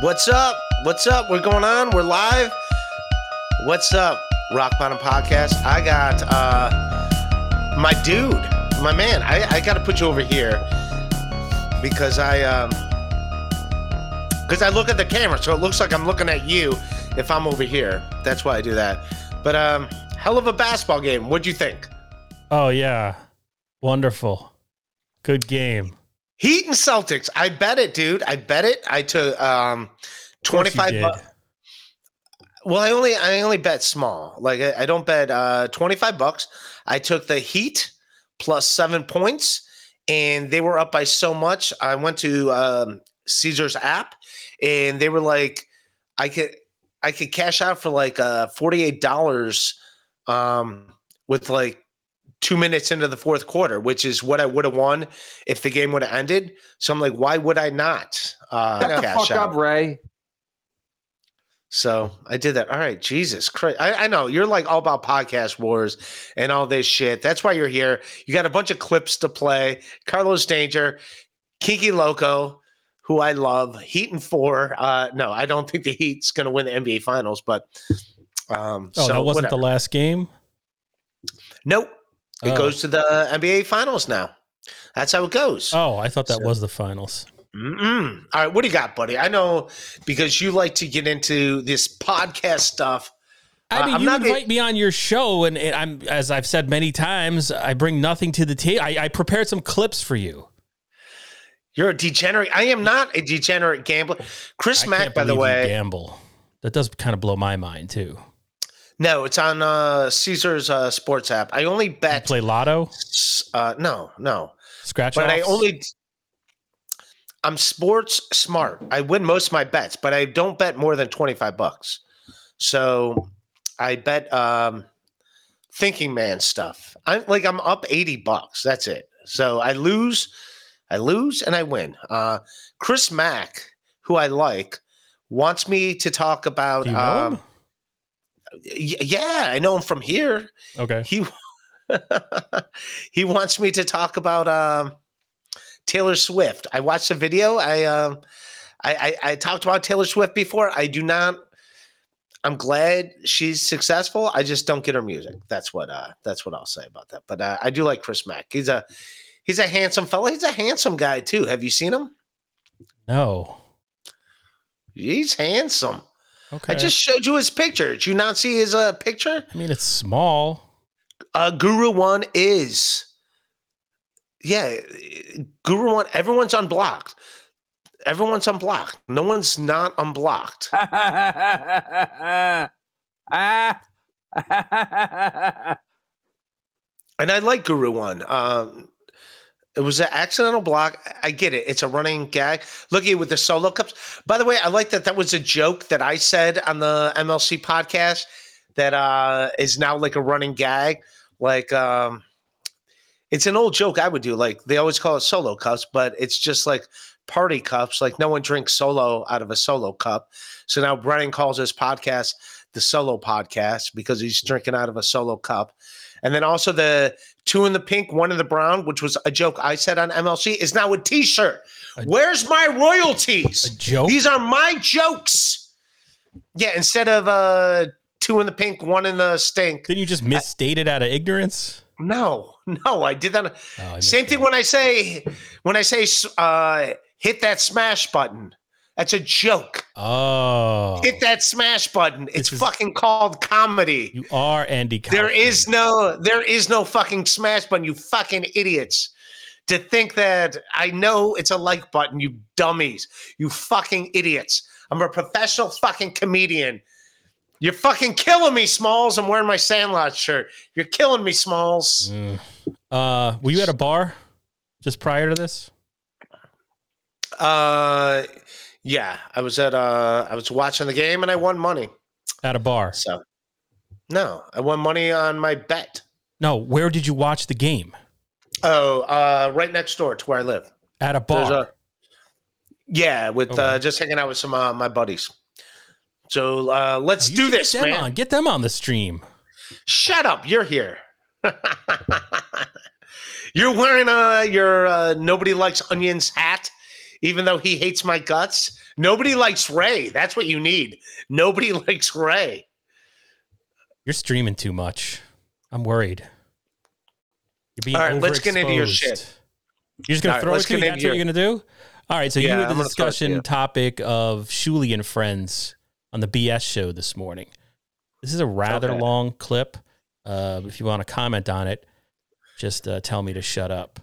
What's up? What's up? We're going on. We're live. What's up, Rock Bottom Podcast? I got uh my dude, my man. I, I got to put you over here because I um because I look at the camera, so it looks like I'm looking at you if I'm over here. That's why I do that. But um, hell of a basketball game. What'd you think? Oh yeah, wonderful, good game. Heat and Celtics. I bet it, dude. I bet it. I took um twenty five. Bu- well, I only I only bet small. Like I, I don't bet uh twenty five bucks. I took the Heat plus seven points, and they were up by so much. I went to um, Caesar's app, and they were like, I could I could cash out for like uh forty eight dollars, um, with like two minutes into the fourth quarter, which is what I would have won if the game would have ended. So I'm like, why would I not uh, Shut the cash fuck out? up, Ray. So I did that. All right, Jesus Christ. I, I know you're like all about podcast wars and all this shit. That's why you're here. You got a bunch of clips to play. Carlos Danger, Kiki Loco, who I love, Heat and four. Uh, no, I don't think the Heat's going to win the NBA Finals, but um, Oh, so that wasn't whatever. the last game. Nope, it Oh. goes to the NBA Finals now. That's how it goes. Oh, I thought that So- was the finals. Mm-mm. All right, what do you got, buddy? I know because you like to get into this podcast stuff. I Uh, mean, I'm you not invite me on your show, and, and I'm as I've said many times, I bring nothing to the table. I, I prepared some clips for you. You're a degenerate. I am not a degenerate gambler. Chris I Mack, by the way. gamble. That does kind of blow my mind too. No, it's on uh, Caesar's uh, sports app. I only You bet. play lotto, Uh, no, no. scratch But I only. I'm sports smart. I win most of my bets, but I don't bet more than 25 bucks. So I bet um, thinking man stuff. I'm like I'm up 80 bucks. That's it. So I lose, I lose, and I win. Uh, Chris Mack, who I like, wants me to talk about. You um, yeah, I know him from here Okay. he he wants me to talk about um Taylor Swift. I watched the video. I um I, I I talked about Taylor Swift before. I do not I'm glad she's successful. I just don't get her music. That's what uh that's what I'll say about that. But uh, I do like Chris Mack. He's a he's a handsome fella. He's a handsome guy too. Have you seen him? No. He's handsome. Okay. I just showed you his picture. Did you not see his uh picture? I mean, it's small. Uh, Guru One is. Yeah, Guru One. Everyone's unblocked. Everyone's unblocked. No one's not unblocked. ah. And I like Guru One. Um, it was an accidental block. I get it. It's a running gag. Look at you with the solo cups. By the way, I like that that was a joke that I said on the MLC podcast that uh, is now like a running gag. Like, um, it's an old joke I would do. Like, they always call it solo cups, but it's just like party cups. Like, no one drinks solo out of a solo cup. So now Brennan calls his podcast the solo podcast because he's drinking out of a solo cup. And then also the two in the pink, one in the brown, which was a joke I said on MLC, is now a t-shirt. Where's my royalties? A joke. These are my jokes. Yeah, instead of uh two in the pink, one in the stink. Didn't you just misstate it out of ignorance? No, no, I did that. Oh, I Same thing that. when I say when I say uh hit that smash button. That's a joke. Oh, Hit that smash button. It's is- fucking called comedy. you are Andy. There Kaufman. is no there is no fucking smash button, you fucking idiots. To think that I know it's a like button, you dummies. You fucking idiots. I'm a professional fucking comedian. You're fucking killing me, Smalls. I'm wearing my Sandlot shirt. You're killing me, Smalls. Mm. Uh, were you at a bar just prior to this? Uh yeah, I was at uh I was watching the game and I won money. At a bar? So no, I won money on my bet. No. Where did you watch the game? Oh, uh right next door to where I live. At a bar. a yeah, with Okay. uh, just hanging out with some uh, my buddies. So uh, let's Oh, do this, man. On. Get them on the stream. Shut up, you're here. you're wearing uh, your uh, nobody likes onions hat even though he hates my guts. Nobody likes Ray. That's what you need. Nobody likes Ray. You're streaming too much. I'm worried. You're being All right, let's get into your shit. You're just gonna All right, throw let's it to me. That's into what you're gonna do. All right. So you Yeah, were I'm the gonna throw it to discussion topic of Shuli and friends on the BS show this morning. This is a rather Okay. long clip. Uh, if you want to comment on it, just uh, tell me to shut up.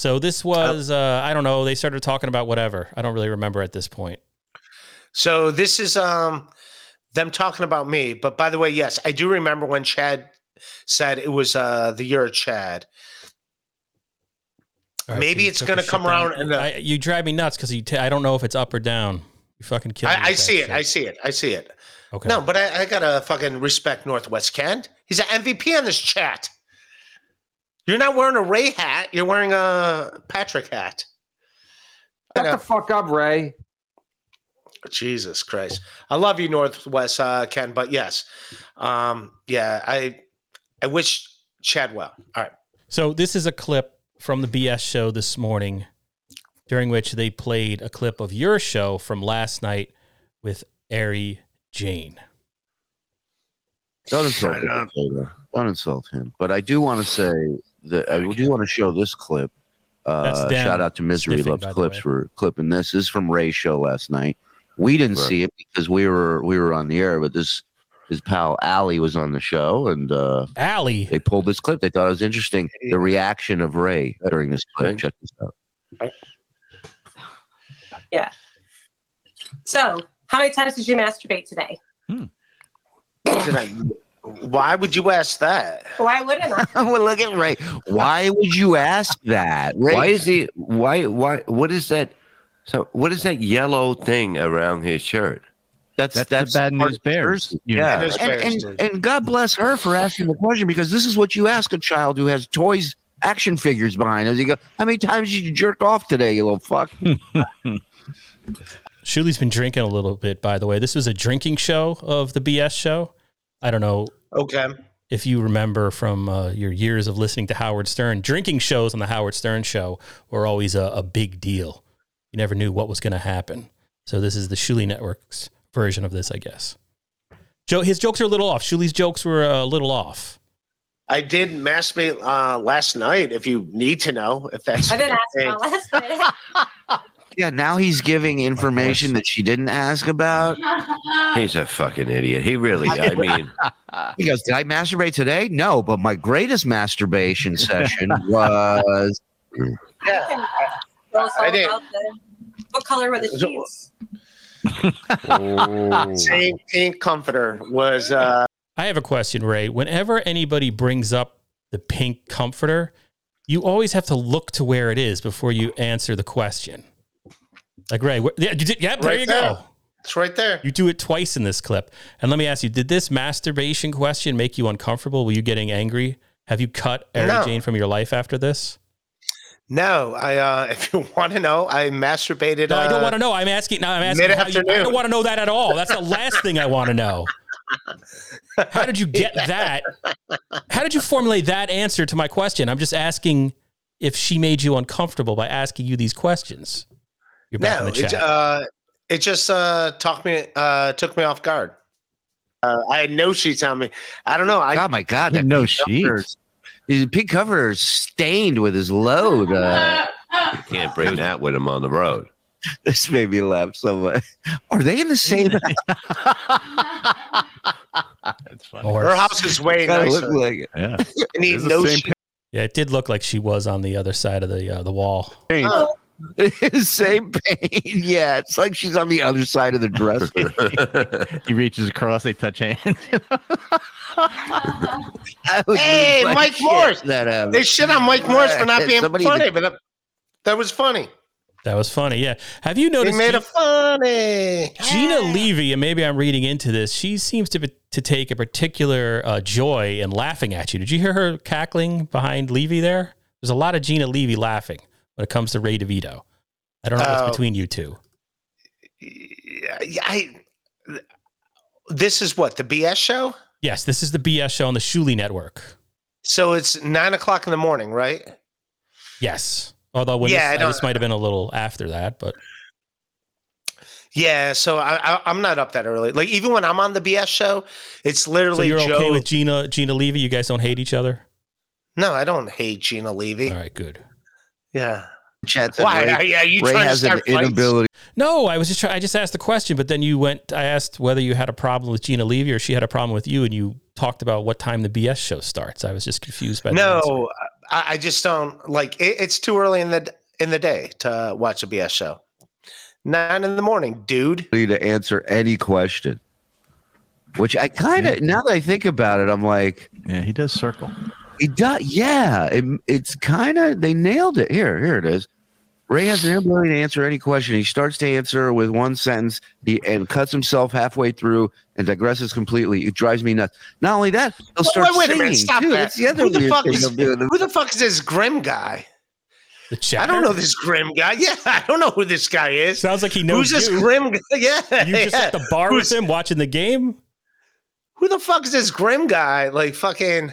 So this was uh, I don't know. They started talking about whatever. I don't really remember at this point. So this is um them talking about me. But by the way, yes, I do remember when Chad said it was uh the year of Chad. All Maybe you it's gonna come down. around and, uh, I, you drive me nuts because you. T- I don't know if it's up or down. You fucking kill me. I, I see it. shit. I see it. I see it. Okay. No, but I, I gotta fucking respect Northwest Kent. He's an MVP on this chat. You're not wearing a Ray hat. You're wearing a Patrick hat. Shut the fuck up, Ray. Jesus Christ. I love you, Northwest uh, Ken, but yes. Um, yeah, I I wish Chad well. All right. So this is a clip from the BS show this morning, during which they played a clip of your show from last night with Ari Jane. Don't insult I him. don't- Don't insult him. But I do want to say that I do want to show this clip. Uh, shout out to Misery sniffing, Loves Clips for clipping this. This is from Ray's show last night. We didn't Right. see it because we were we were on the air, but this his pal Allie was on the show and uh, Allie, they pulled this clip. They thought it was interesting. The reaction of Ray during this clip. Check this out. Yeah. So, how many times did you masturbate today? Did I, why would you ask that? Why wouldn't I? well, look at Ray. Why would you ask that? Ray, Why is he? Why? Why? What is that? So what is that yellow thing around his shirt? That's That's, that's the bad news bears. person. You Yeah. know. And, and, and God bless her for asking the question because this is what you ask a child who has toys, action figures behind us. You go, How many times did you jerk off today, you little fuck? Shuli's been drinking a little bit, by the way. This was a drinking show of the BS show. I don't know Okay. if you remember from uh, your years of listening to Howard Stern, drinking shows on the Howard Stern show were always a, a big deal. You never knew what was going to happen. So this is the Shuli Network's version of this, I guess. Joe, his jokes are a little off. Shuli's jokes were a little off. I did masturbate uh, last night. If you need to know, if that's I didn't ask Hey, about last night. Yeah, now he's giving information that she didn't ask about. He's a fucking idiot. He really. I mean, He goes, Did I masturbate today? No, but my greatest masturbation session was. Yeah. Tell us all I did. about the- what color were the So- sheets? oh, Same pink comforter was uh, I have a question, Ray. Whenever anybody brings up the pink comforter, you always have to look to where it is before you answer the question. Like Ray, wh- yeah, you did, yeah, there Right you there. go. it's right there. You do it twice in this clip. And let me ask you, did this masturbation question make you uncomfortable? Were you getting angry? Have you cut Ari No. Jane from your life after this? No, I uh, if you want to know, I masturbated. No, I don't uh, want to know. I'm asking. No, I'm asking. How you, I don't want to know that at all. That's the last thing I want to know. How did you get that? How did you formulate that answer to my question? I'm just asking if she made you uncomfortable by asking you these questions. You're back No, in the it, uh, it just uh, talked me, uh, took me off guard. Uh, I had no sheets on me. I don't know. I God, my God. That No pink cover sheets. is- His pink cover is stained with his load. Uh, you can't bring that with him on the road. this made me laugh so much. Are they in the same That's funny. Or- her house is way nicer. look like it. Yeah. I need the no same sheets. yeah, it did look like she was on the other side of the uh, the wall. Oh, same pain. Yeah, it's like she's on the other side of the dresser. He reaches across, they touch hands. Hey, Mike shit Morris. That um, they shit on Mike Morris for not being somebody- funny, but that, that was funny. That was funny. Yeah. Have you He noticed? made Gina- it funny. Gina Levy, and maybe I'm reading into this. She seems to be, to take a particular uh, joy in laughing at you. Did you hear her cackling behind Levy there? There's a lot of Gina Levy laughing when it comes to Ray DeVito. I don't know Oh. what's between you two. Yeah, I, this is what the BS show. Yes, this is the BS show on the Shuli Network. So it's nine o'clock in the morning, right? Yes. Although when Yeah, this, uh, this might have been a little after that, but Yeah, so I, I I'm not up that early. Like even when I'm on the BS show, it's so literally you're Joe. okay with Gina Gina Levy? You guys don't hate each other? no, I don't hate Gina Levy. All right, good. Yeah. Chat Why? Ray, Are, are you Ray trying to has an start fights? inability. No, I was just trying. I just asked the question, but then you went. I asked whether you had a problem with Gina Levy or she had a problem with you, and you talked about what time the BS show starts. I was just confused by the. No, I, I just don't like. It, it's too early in the in the day to watch a BS show. Nine in the morning, dude. You need to answer any question. Which I kind of now that I think about it, I'm like, Yeah, he does circle. He does. Yeah, it, it's kind of they nailed it. Here, here it is. Ray has an inability to answer any question. He starts to answer with one sentence he, and cuts himself halfway through and digresses completely. It drives me nuts. Not only that, he'll start wait, wait a singing minute, stop too. that. That's the other Who the weird fuck thing is who the fuck is this grim guy? The I don't know this grim guy. Yeah, I don't know who this guy is. Sounds like he knows Who's this you. grim guy? Yeah, you just yeah. at the bar with him watching the game. Who the fuck is this grim guy? Like fucking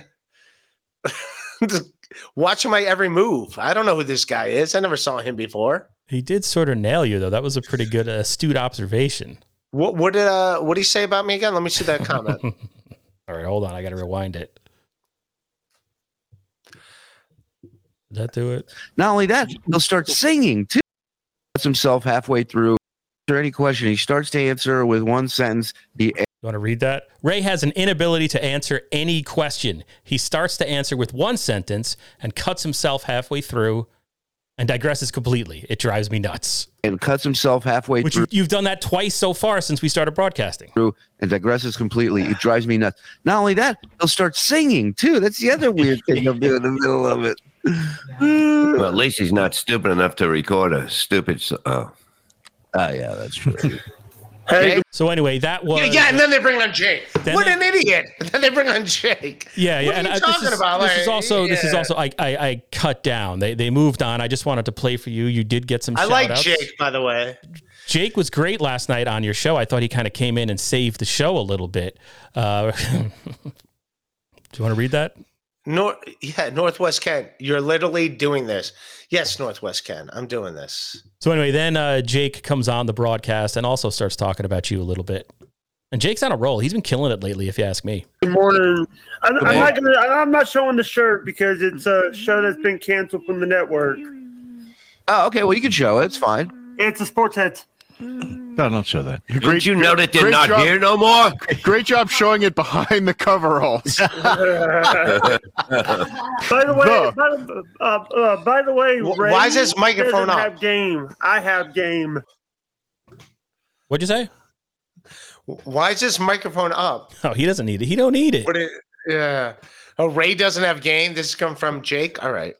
watching my every move. I don't know who this guy is. I never saw him before. He did sort of nail you though. That was a pretty good astute observation. What what did uh what did he say about me again? Let me see that comment. All right, hold on. I got to rewind it. Did that do it? Not only that, he'll start singing too. Cuts himself halfway through. Answer any question. He starts to answer with one sentence. He You want to read that? Ray has an inability to answer any question. He starts to answer with one sentence and cuts himself halfway through and digresses completely. It drives me nuts. and cuts himself halfway Which through. you, you've done that twice so far since we started broadcasting. Through and digresses completely. It drives me nuts. Not only that, he'll start singing too. That's the other weird thing he'll do in the middle of it. Well, at least he's not stupid enough to record a stupid. So- uh, oh. Yeah, that's true. Hey, So anyway, that was yeah, and then they bring on Jake. Then what they- an idiot! And then they bring on Jake. Yeah, yeah. What are and you I, this talking is, about? This is Like, also this is also I, I I cut down. They they moved on. I just wanted to play for you. You did get some. I like shout-outs. Jake, by the way. Jake was great last night on your show. I thought he kind of came in and saved the show a little bit. Uh, do you want to read that? Nor yeah, Northwest Ken, you're literally doing this. Yes, Northwest Ken, I'm doing this. So anyway, then uh, Jake comes on the broadcast and also starts talking about you a little bit. And Jake's on a roll. He's been killing it lately, if you ask me. Good morning. I'm, I'm morning. not gonna. I'm not showing the shirt because it's a show that's been canceled from the network. Oh, okay. Well, you can show it. It's fine. It's a sports head. No, don't show that. Didn't you know that they're not job. here no more? Great job showing it behind the coveralls. By the way, The. by, the- uh, uh, by the way, Ray why is this microphone doesn't? Have game. I have game. What'd you say? Why is this microphone up? Oh, he doesn't need it. He don't need it. What it, yeah. Oh, Ray doesn't have game. This come from Jake. All right.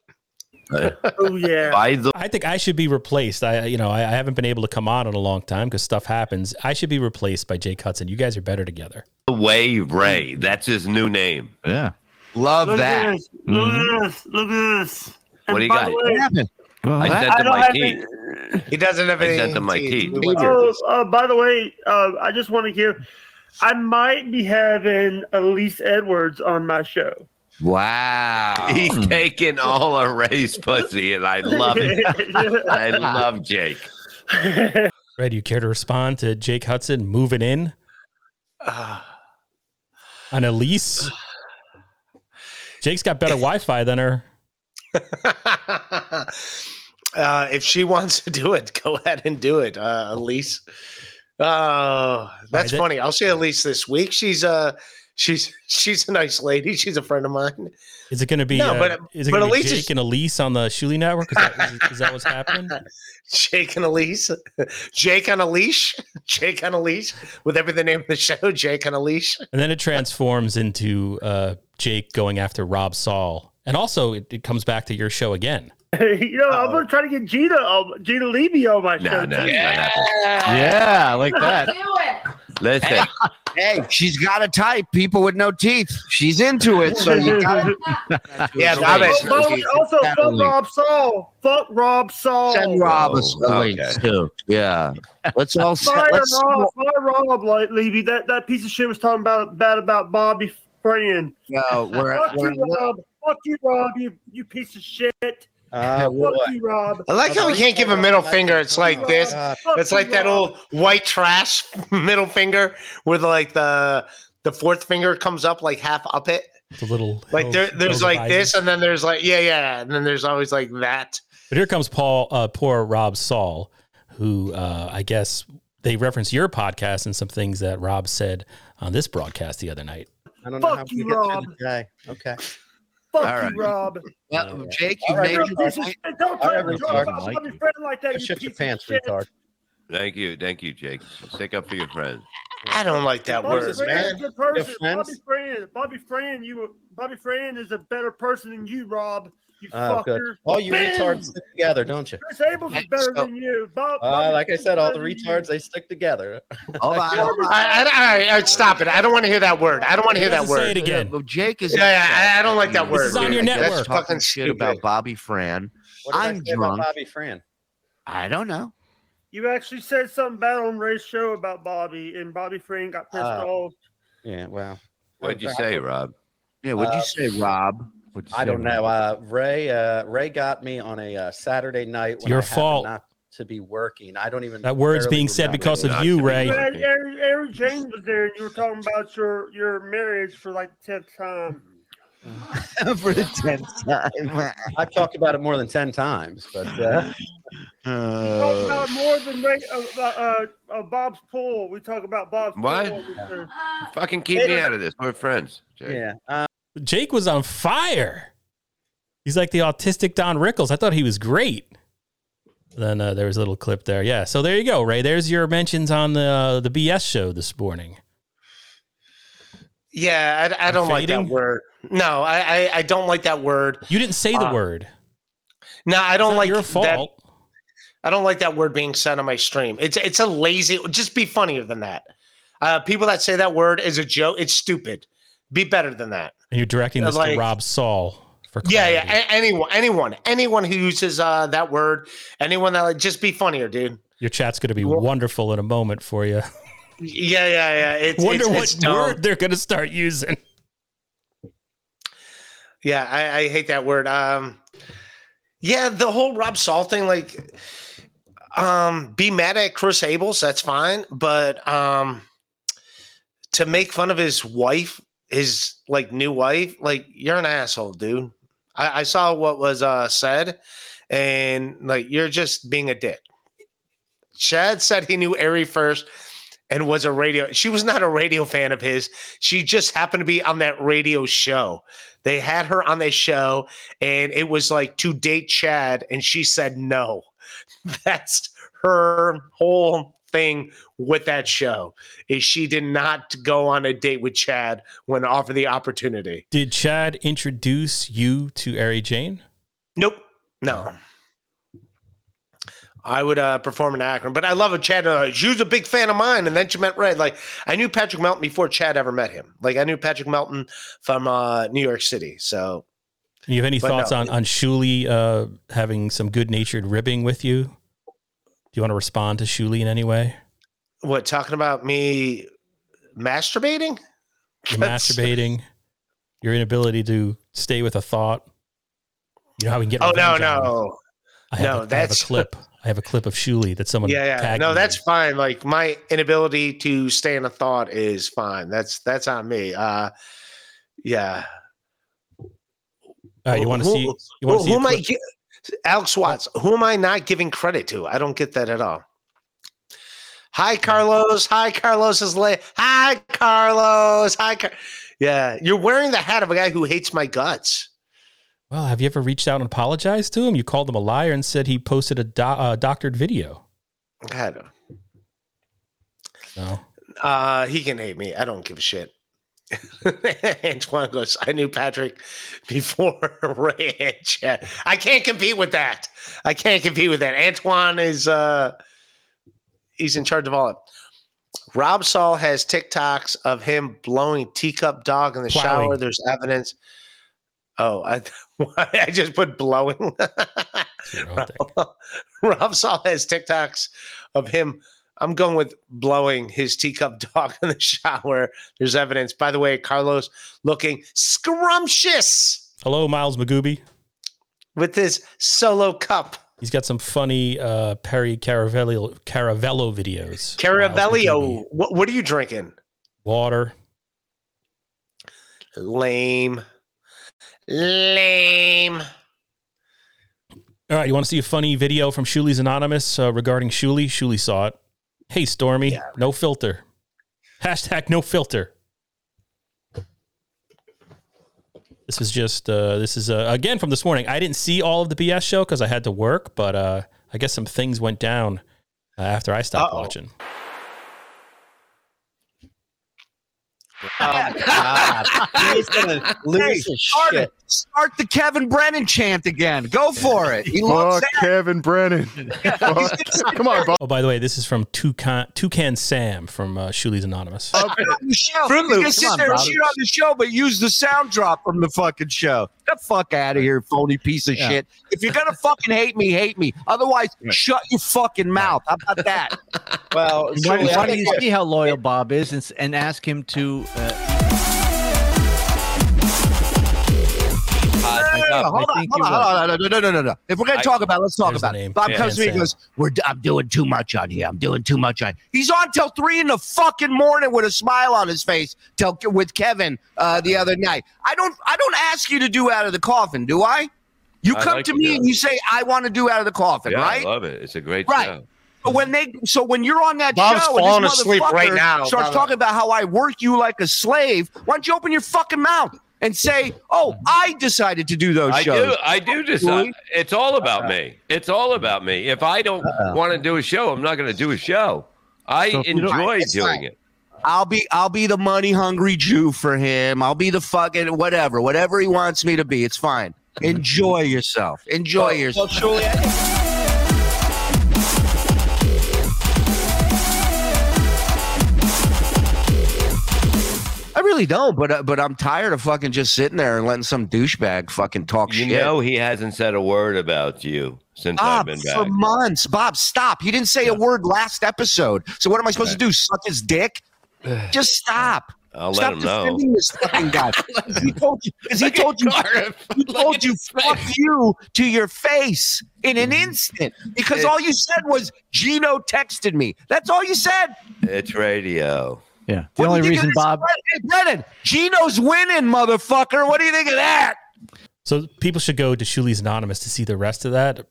Oh yeah. By the I think I should be replaced. I, you know, I, I haven't been able to come on in a long time because stuff happens. I should be replaced by Jake Hudson. You guys are better together. way, Ray. That's his new name. Yeah. Love Look that. at this. Look at this. Look at this. And What do you got? the What happened? Well, I that- sent I him my have teeth. any- He doesn't have I any. sent him my teeth. teeth. We do Oh, uh, by the way, uh, I just want to give. I might be having Elise Edwards on my show. Wow. He's taking all of Ray's pussy, and I love it. I love Jake. Red, you care to respond to Jake Hudson moving in Ah. on Elise? Jake's got better Wi-Fi than her. uh, if she wants to do it, go ahead and do it, uh, Elise. Oh, that's that- funny. I'll see Elise this week. She's uh she's she's a nice lady. She's a friend of mine. Is it going to be? No, uh, but- is it but going to be Elise Jake is- and Elise on the Shuli Network? Is that, is, is that what's happening? Jake and Elise. Jake on a leash. Jake on a leash. With every the name of the show? Jake on a leash. And then it transforms into uh, Jake going after Rob Saul, and also it, it comes back to your show again. you know, I'm gonna try to get Gina, on, Gina Levy on my No, show. no, too. it's not happening. yeah, like that. Listen, Hey, she's got a type. People with no teeth. She's into it. So you got Yeah, It's Bob okay. is- Oh, by the way, also, fuck Rob Saul. Fuck Rob Saul. Send Rob a Oh, link okay. too. Yeah. Let's all Fire let's Rob, fire Rob like Levy. That that piece of shit was talking about bad about Bobby Friend. no, we're, Fuck we're you, Rob. Fuck you, Rob. You you piece of shit. Uh, Fuck what? you, Rob. I like how we can't give a middle finger. It's like this. Uh, It's like that old white trash middle finger where the, like the the fourth finger comes up like half up it. The little Like there, there's like this, and then there's like yeah, yeah, and then there's always like that. But here comes Paul, uh, poor Rob Saul, who uh, I guess they reference your podcast and some things that Rob said on this broadcast the other night. I don't know Fuck how you, we get through Rob. the day. Okay. Fuck All right. you, Rob. Well, Okay. Jake, you All right, made Rob. your This is, point. don't All try right, to retard, talk about Mike. my friend like that. Go you shit your piece of pants, shit. retard. Thank you, thank you, Jake. Stick up for your friends. I don't like that Bobby word, Fran is a man. good person. friends? Bobby Fran, Bobby Fran, you, Bobby Fran is a better person than you, Rob. You Oh, good. fucker. All you Bam! retards stick together, don't you? Chris Abels is better So- than you. Bob, Uh, like I said, all the better you. retards they stick together. Hold on. hold on. I, I, I, I, stop it. I don't want to hear that word. I don't want to hear that doesn't say word. it again. Well, Jake is. Yeah, yeah, I- I don't like that This word. is on your I guess network. Fucking Talking shit stupid. about Bobby Fran. What did i I'm say about drunk. Bobby Fran? I don't know. You actually said something bad on Ray's show about Bobby, and Bobby Fran got pissed Uh, off. Yeah, well, What'd you say, Rob? Yeah, what'd Uh, you say, Rob? What'd you I say, don't know. Uh, Ray, uh, Ray got me on a uh, Saturday night. When your I happened fault. Not to be working. I don't even. That word's barely being said remember. because of you, to Ray. working. Harry, Harry, Harry James was there, and you were talking about your your marriage for like the tenth time. For the tenth time. I've talked about it more than ten times, but uh, talk Uh, about more than Ray, uh, uh, uh, uh, Bob's pool. We talk about Bob's What? pool. Mr. Fucking keep me out of this. We're friends. Jake. yeah. Jake was on fire. He's like the autistic Don Rickles. I thought he was great. Then uh, there was a little clip there. Yeah. So there you go, Ray. There's your mentions on the uh, the BS show this morning. Yeah, I, I don't like that word. No, I, I, I don't like that word. You didn't say the Uh, word. No, I don't like your that. fault. I don't like that word being said on my stream. It's it's a lazy. Just be funnier than that. Uh, people that say that word is a joke. It's stupid. Be better than that. And you're directing this like- to Rob Saul for Yeah, yeah. a- anyone, anyone, anyone who uses uh, that word, anyone that like, just be funnier, dude. Your chat's going to be Well- wonderful in a moment for you. Yeah, yeah, yeah. It's, Wonder it's, what it's dumb. word they're going to start using. Yeah, I, I hate that word. Um, yeah, the whole Rob Saul thing, like, um, be mad at Chris Abels, that's fine, but um, to make fun of his wife, his like new wife, like you're an asshole, dude. I, I saw what was uh said, and like you're just being a dick. Chad said he knew Ari first and was a radio. She was not a radio fan of his. She just happened to be on that radio show. They had her on their show, and it was like to date Chad, and she said no. That's her whole thing with that show. Is she did not go on a date with Chad when offered the opportunity. Did Chad introduce you to Ari Jane? Nope. No. I would uh, perform in Akron, but I love a Chad. Uh, she was a big fan of mine, and then she met Red. Like I knew Patrick Melton before Chad ever met him. Like I knew Patrick Melton from uh, New York City. So You have any thoughts no. on on Shuli uh, having some good natured ribbing with you? You want to respond to Shuli in any way? what talking about me masturbating? You're masturbating, your inability to stay with a thought. You know how we can get. Oh no, no. I have, no, a, I have a that's- clip. I have a clip of Shuli that someone. Yeah, yeah. No, that's in. fine. Like my inability to stay in a thought is fine. That's that's on me. Uh yeah. All right, you want to see? You want to see? who a am I clip? gi- Alex Watts, who am I not giving credit to? I don't get that at all. Hi, Carlos. Hi, Carlos is late. Hi, Carlos. Hi, Car- yeah. You're wearing the hat of a guy who hates my guts. Well, have you ever reached out and apologized to him? You called him a liar and said he posted a do- uh, doctored video. God, No. Uh, he can hate me. I don't give a shit. Antoine goes, I knew Patrick before Ray and Chad. I can't compete with that. I can't compete with that. Antoine is uh he's in charge of all of it. Rob Saul has TikToks of him blowing teacup dog in the shower. There's evidence. Oh, I I just put blowing. That's your own thing. Rob Saul has TikToks of him. I'm going with blowing his teacup dog in the shower. There's evidence. By the way, Carlos looking scrumptious. Hello, Miles Magooby. with his solo cup. He's got some funny uh, Perry Caravello Caravello videos. Caravello. What, what are you drinking? water. Lame. Lame. All right, you want to see a funny video from Shuli's Anonymous uh, regarding Shuli? Shuli saw it. Hey, Stormy, Yeah. no filter. Hashtag no filter. This is just, uh, this is, uh, again, from this morning. I didn't see all of the BS show because I had to work, but uh, I guess some things went down uh, after I stopped Uh-oh. watching. Oh, God. He's gonna lose his shit. It. Start the Kevin Brennan chant again. Go for it. He loves Fuck that. Kevin Brennan. Fuck. Come on, Bob. Oh, by the way, this is from Toucan, Toucan Sam from uh, Shuli's Anonymous. on the show. Fruit You can sit on, there and Bob. shit on the show, but use the sound drop from the fucking show. Get the fuck out of here, phony piece of Yeah. shit. If you're gonna fucking hate me, hate me. Otherwise, shut your fucking mouth. How about that? Well, Why, why don't you see how loyal Bob is and, and ask him to? Uh, I- No, hold I on, hold you on, hold on, no, no, no, no, no, no. If we're gonna I- talk about, it, let's talk about it. Bob Yeah, comes to me and goes, "We're, d- I'm doing too much on here. I'm doing too much on." He's on till three in the fucking morning with a smile on his face. Till with Kevin uh, the other night. I don't, I don't ask you to do out of the coffin, do I? You I come like to to me and you say, "I want to do out of the coffin," Yeah, right? I love it. It's a great Right. show. But when they so when you're on that Bob's show and falling this asleep right now, starts talking about how I work you like a slave, why don't you open your fucking mouth and say, "Oh, I decided to do those I shows." do. I do decide. It's all about me. It's all about me. If I don't want to do a show, I'm not going to do a show. I So if you don't- enjoy doing it. I'll be I'll be the money hungry Jew for him. I'll be the fucking whatever, whatever he wants me to be. It's fine. Enjoy yourself. Enjoy yourself. Well, really don't, but uh, but I'm tired of fucking just sitting there and letting some douchebag fucking talk You shit. know, he hasn't said a word about you since Bob, I've been back. for months. Bob, stop. He didn't say a word last episode. So what am I supposed to do? Suck his dick? Just stop. I'll let Stop him know. this fucking guy. he told you because he told you he told you fuck you to your face in an instant because all you said was Gino texted me. That's all you said. It's radio. Yeah. The What only you think of reason? Bob. Hey, Brennan, Gino's winning, motherfucker. What do you think of that? So people should go to Shuli's Anonymous to see the rest of that.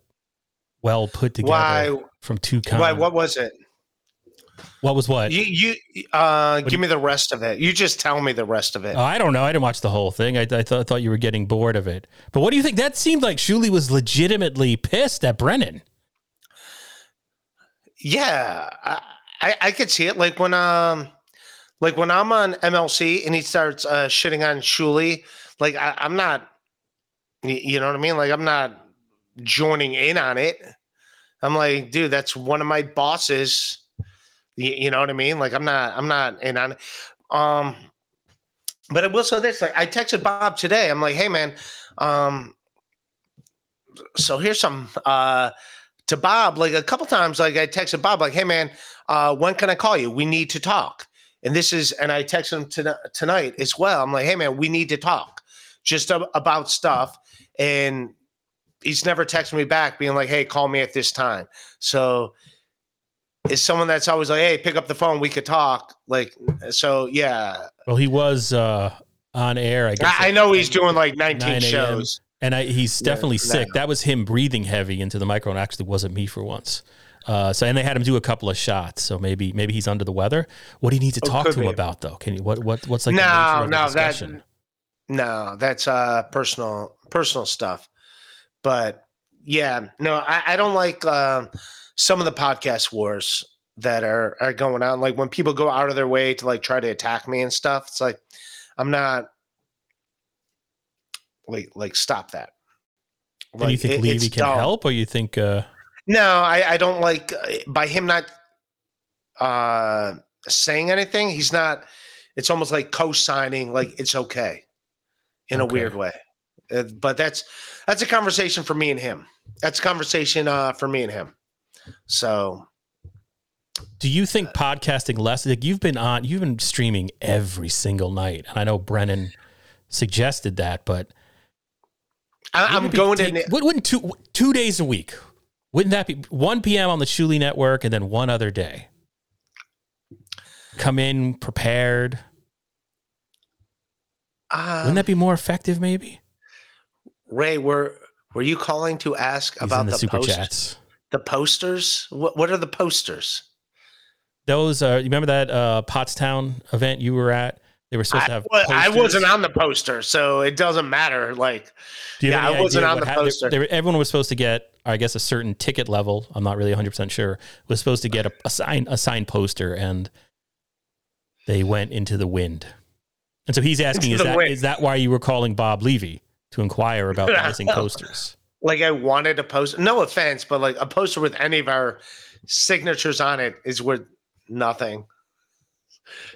Well put together Why? from Toucan. Why? What was it? What was what? You you uh, do give me the rest of it. You just tell me the rest of it. Oh, I don't know. I didn't watch the whole thing. I, I thought, thought you were getting bored of it. But what do you think? That seemed like Shuli was legitimately pissed at Brennan. Yeah, I, I I could see it. Like when um, like when I'm on MLC and he starts uh, shitting on Shuli, like I, I'm not, you know what I mean? Like I'm not joining in on it. I'm like, dude, that's one of my bosses. You, you know what I mean? Like I'm not, I'm not in on it. Um, but I will say this: like I texted Bob today. I'm like, hey man, um, so here's some uh to Bob, like a couple times, like I texted Bob, like, "Hey man, uh, when can I call you? We need to talk." And this is, and I texted him to, tonight as well. I'm like, "Hey man, we need to talk, just ab- about stuff." And he's never texted me back, being like, "Hey, call me at this time." So, is someone that's always like, "Hey, pick up the phone, we could talk." Like, so yeah, Well, he was uh, on air. I guess. I, I know he's doing like 19 shows. and I, he's definitely no. sick. That was him breathing heavy into the microphone. Actually, wasn't me for once. Uh, so and they had him do a couple of shots. So maybe maybe he's under the weather. What do you need to Oh, talk to him be. about though? Can you what what what's like the no, nature of the no, that no, that's uh personal personal stuff. But yeah, no, I, I don't like um some of the podcast wars that are are going on. Like when people go out of their way to like try to attack me and stuff. It's like I'm not like like stop that. And you think it- Levy can dumb. help, or you think? Uh, No, I, I don't like uh, by him not uh saying anything. He's not. It's almost like co-signing, like it's okay, in a weird way. Uh, but that's that's a conversation for me and him. That's a conversation uh, for me and him. So Do you think podcasting less? Like you've been on, you've been streaming every single night, and I know Brennan suggested that, but I, I'm Wouldn't it be going take- to. Would, wouldn't two two days a week? Wouldn't that be 1 p.m. on the Shuli Network and then one other day? Come in prepared. Um, Wouldn't that be more effective? Maybe. Ray, were were you calling to ask He's about the, the, super post- chats. the posters? What what are the posters? Those uh, you remember that uh, Pottstown event you were at? They were supposed I, to have. well, I wasn't on the poster, so it doesn't matter. Like, yeah, I wasn't on the poster. they everyone was supposed to get, I guess, a certain ticket level. I'm not really 100 percent sure. Was supposed to get a, a sign a signed poster, and they went into the wind. And so he's asking, is that, is that wind. is that why you were calling Bob Levy to inquire about the missing posters? like I wanted a poster. No offense, but like a poster with any of our signatures on it is worth nothing.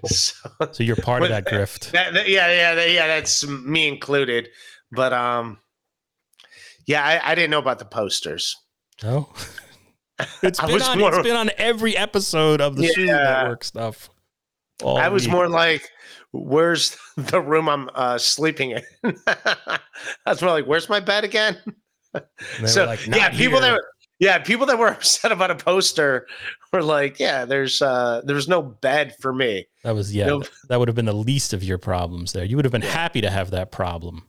So, So you're part of that grift. that, that- yeah, yeah, that- yeah. That's me included. But um, yeah, I, I didn't know about the posters. No. It's been, on, more- it's been on every episode of the Yeah. Network stuff. all I was week. more like, "Where's the room I'm uh, sleeping in?" I was more like, "Where's my bed again?" And they were so like, yeah, "Not people that here." were, yeah, people that were upset about a poster were like, "Yeah, there's uh, there's no bed for me." That was yeah. Th- That would have been the least of your problems there. You would have been happy to have that problem.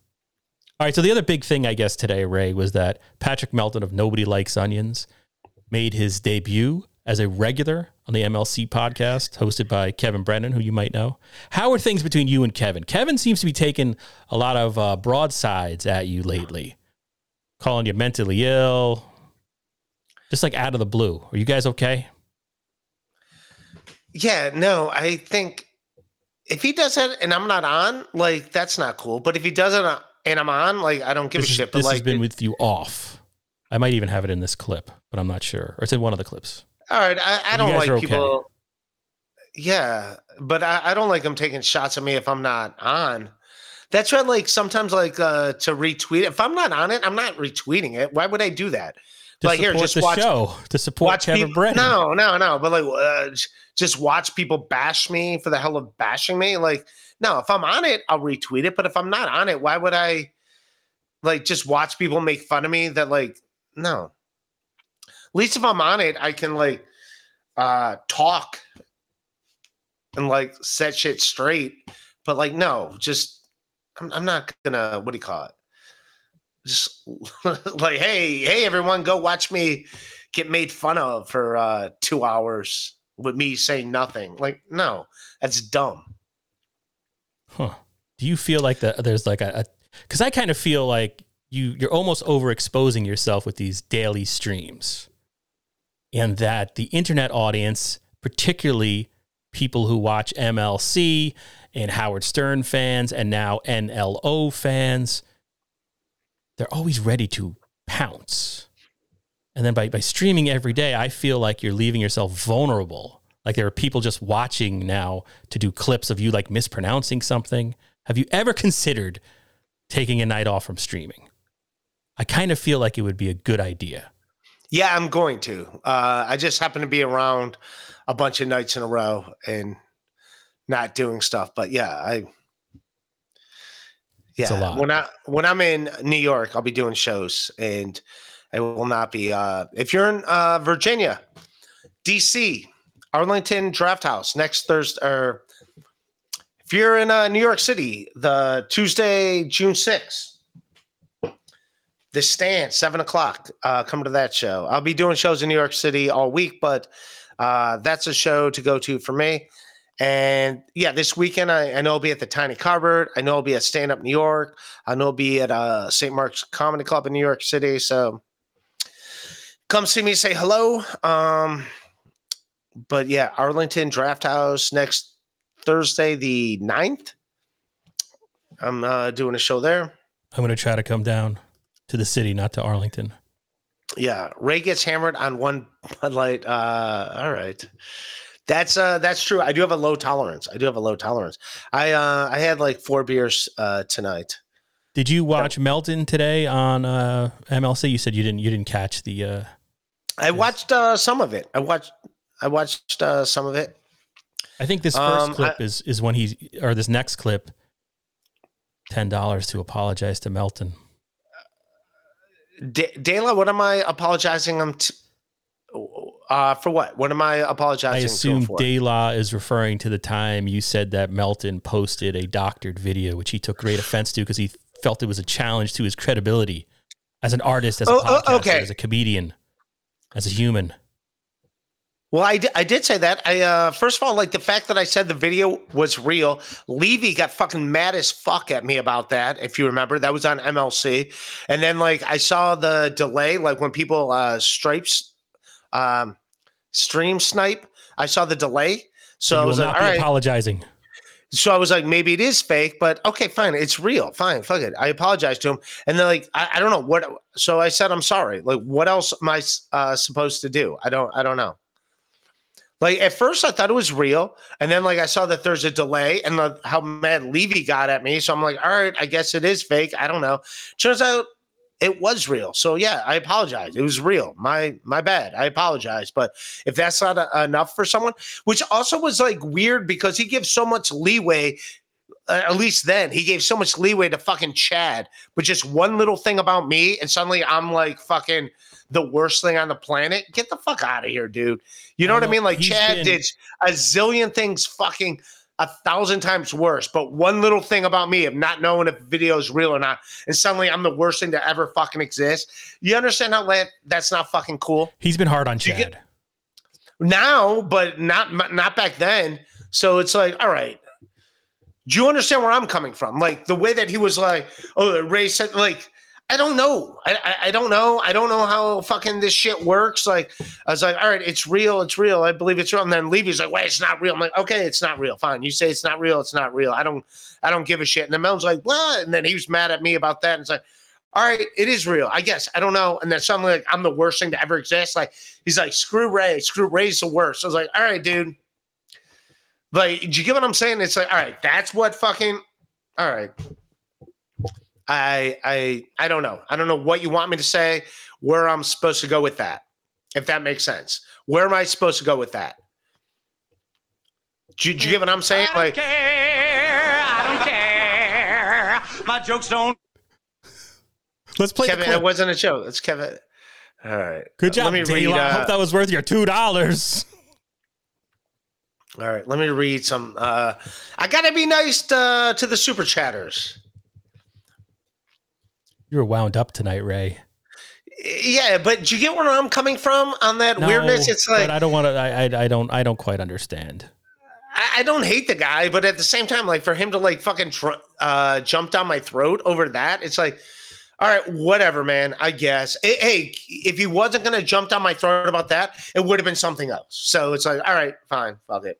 All right. So the other big thing, I guess, today, Ray, was that Patrick Melton of Nobody Likes Onions made his debut as a regular on the MLC podcast hosted by Kevin Brennan, who you might know. How are things between you and Kevin? Kevin seems to be taking a lot of uh, broadsides at you lately, calling you mentally ill, just like out of the blue. Are you guys okay? Yeah, no, I think if he does it and I'm not on, like that's not cool. But if he does it uh, and I'm on, like I don't give this a is- shit. But this like, has been with you off. I might even have it in this clip, but I'm not sure. Or it's in one of the clips. all right, I, I don't like okay. people. Yeah, but I, I don't like them taking shots at me if I'm not on. That's why, like sometimes, like uh to retweet. If I'm not on it, I'm not retweeting it. Why would I do that? To like here, just the watch show, to support watch Kevin people. Brennan. No, no, no. But like, uh, just watch people bash me for the hell of bashing me. Like, no, if I'm on it, I'll retweet it. But if I'm not on it, why would I? Like, just watch people make fun of me. That like, no. At least if I'm on it, I can like uh talk and like set shit straight. But like, no, just I'm, I'm not gonna. What do you call it? Just like, hey, hey, everyone, go watch me get made fun of for uh two hours with me saying nothing. Like, no, that's dumb. Huh. Do you feel like that there's like a because I kind of feel like you you're almost overexposing yourself with these daily streams. And that the internet audience, particularly people who watch MLC and Howard Stern fans and now NLO fans, they're always ready to pounce. And then by, by streaming every day, I feel like you're leaving yourself vulnerable. Like there are people just watching now to do clips of you like mispronouncing something. Have you ever considered taking a night off from streaming? I kind of feel like it would be a good idea. Yeah, I'm going to. Uh, I just happen to be around a bunch of nights in a row and not doing stuff. But yeah, I. Yeah, It's a lot. when I when I'm in New York, I'll be doing shows, and I will not be. Uh, if you're in uh, Virginia, DC, Arlington Draft House next Thursday, or if you're in uh, New York City, the Tuesday, June sixth, the stand, seven o'clock. Uh, come to that show. I'll be doing shows in New York City all week, but uh, that's a show to go to for me. And yeah, this weekend I, I know I'll be at the Tiny Cupboard. I know I'll be at Stand Up New York. I know I'll be at uh, St. Mark's Comedy Club in New York City. So come see me, say hello. Um, but yeah, Arlington Draft House next Thursday, the 9th. I'm uh, doing a show there. I'm going to try to come down to the city, not to Arlington. Yeah, Ray gets hammered on one Bud Light. Uh, all right, that's uh, that's true. I do have a low tolerance. I do have a low tolerance. I uh, I had like four beers uh, tonight. Did you watch Melton today on uh, MLC? You said you didn't. You didn't catch the. Uh, I watched uh, some of it. I watched I watched uh, some of it. I think this first Um, clip I- is is when he or this next clip. Ten dollars to apologize to Melton. D- Dayla, what am I apologizing um, t- uh, for? What? What am I apologizing I assume him for? Dayla is referring to the time you said that Melton posted a doctored video, which he took great offense to because he felt it was a challenge to his credibility as an artist, as a Oh, oh, podcaster, okay. as a comedian, as a human. Well, I, I did say that. I uh, first of all, like the fact that I said the video was real. Levy got fucking mad as fuck at me about that. If you remember, that was on MLC. And then like I saw the delay, like when people uh, stripes, um, stream snipe. I saw the delay, so you I was like, all right. apologizing. So I was like, maybe it is fake, but okay, fine, it's real. Fine, fuck it. I apologize to him, and then like I, I don't know what. So I said I'm sorry. Like, what else am I uh, supposed to do? I don't. I don't know. Like at first, I thought it was real, and then like I saw that there's a delay, and the, how mad Levy got at me. So I'm like, all right, I guess it is fake. I don't know. Turns out it was real. So yeah, I apologize. It was real. My my bad. I apologize. But if that's not a, enough for someone, which also was like weird because he gives so much leeway. Uh, at least then he gave so much leeway to fucking Chad, but just one little thing about me, and suddenly I'm like fucking the worst thing on the planet. Get the fuck out of here, dude. You know I what I mean? Like Chad been- did a zillion things fucking a thousand times worse, but one little thing about me of not knowing if video is real or not, and suddenly I'm the worst thing to ever fucking exist. You understand how that that's not fucking cool He's been hard on You get- Chad. now, but not not back then. So it's like, all right. Do you understand where I'm coming from? Like the way that he was like, oh, Ray said, like, I don't know. I, I I don't know. I don't know how fucking this shit works. Like, I was like, all right, it's real. It's real. I believe it's real. And then Levy's like, wait, it's not real. I'm like, okay, it's not real. Fine. You say it's not real. It's not real. I don't, I don't give a shit. And then Mel's like, what? And then he was mad at me about that. And it's like, all right, it is real. I guess. I don't know. And then suddenly like, I'm the worst thing to ever exist. Like, he's like, screw Ray. Screw Ray's the worst. I was like, all right, dude. Like, do you get what I'm saying? It's like, all right, that's what fucking, all right. I I I don't know. I don't know what you want me to say. Where I'm supposed to go with that, if that makes sense. Where am I supposed to go with that? Do, you- do you get what I'm saying? Like, care. I don't care. My jokes don't. Let's play the Kevin, clip. it wasn't a joke. It's Kevin. All right. Good Uh, job, Let me read. I uh, hope that was worth your two dollars. all right. Let me read some. Uh, I gotta be nice to, to the super chatters. You were wound up tonight, Ray. Yeah, but do you get where I'm coming from on that weirdness? It's like I don't want to. I, I I don't I don't quite understand. I, I don't hate the guy, but at the same time, like for him to like fucking tr- uh, jump down my throat over that, it's like, all right, whatever, man. I guess. Hey, if he wasn't gonna jump down my throat about that, it would have been something else. So it's like, all right, fine, fuck it.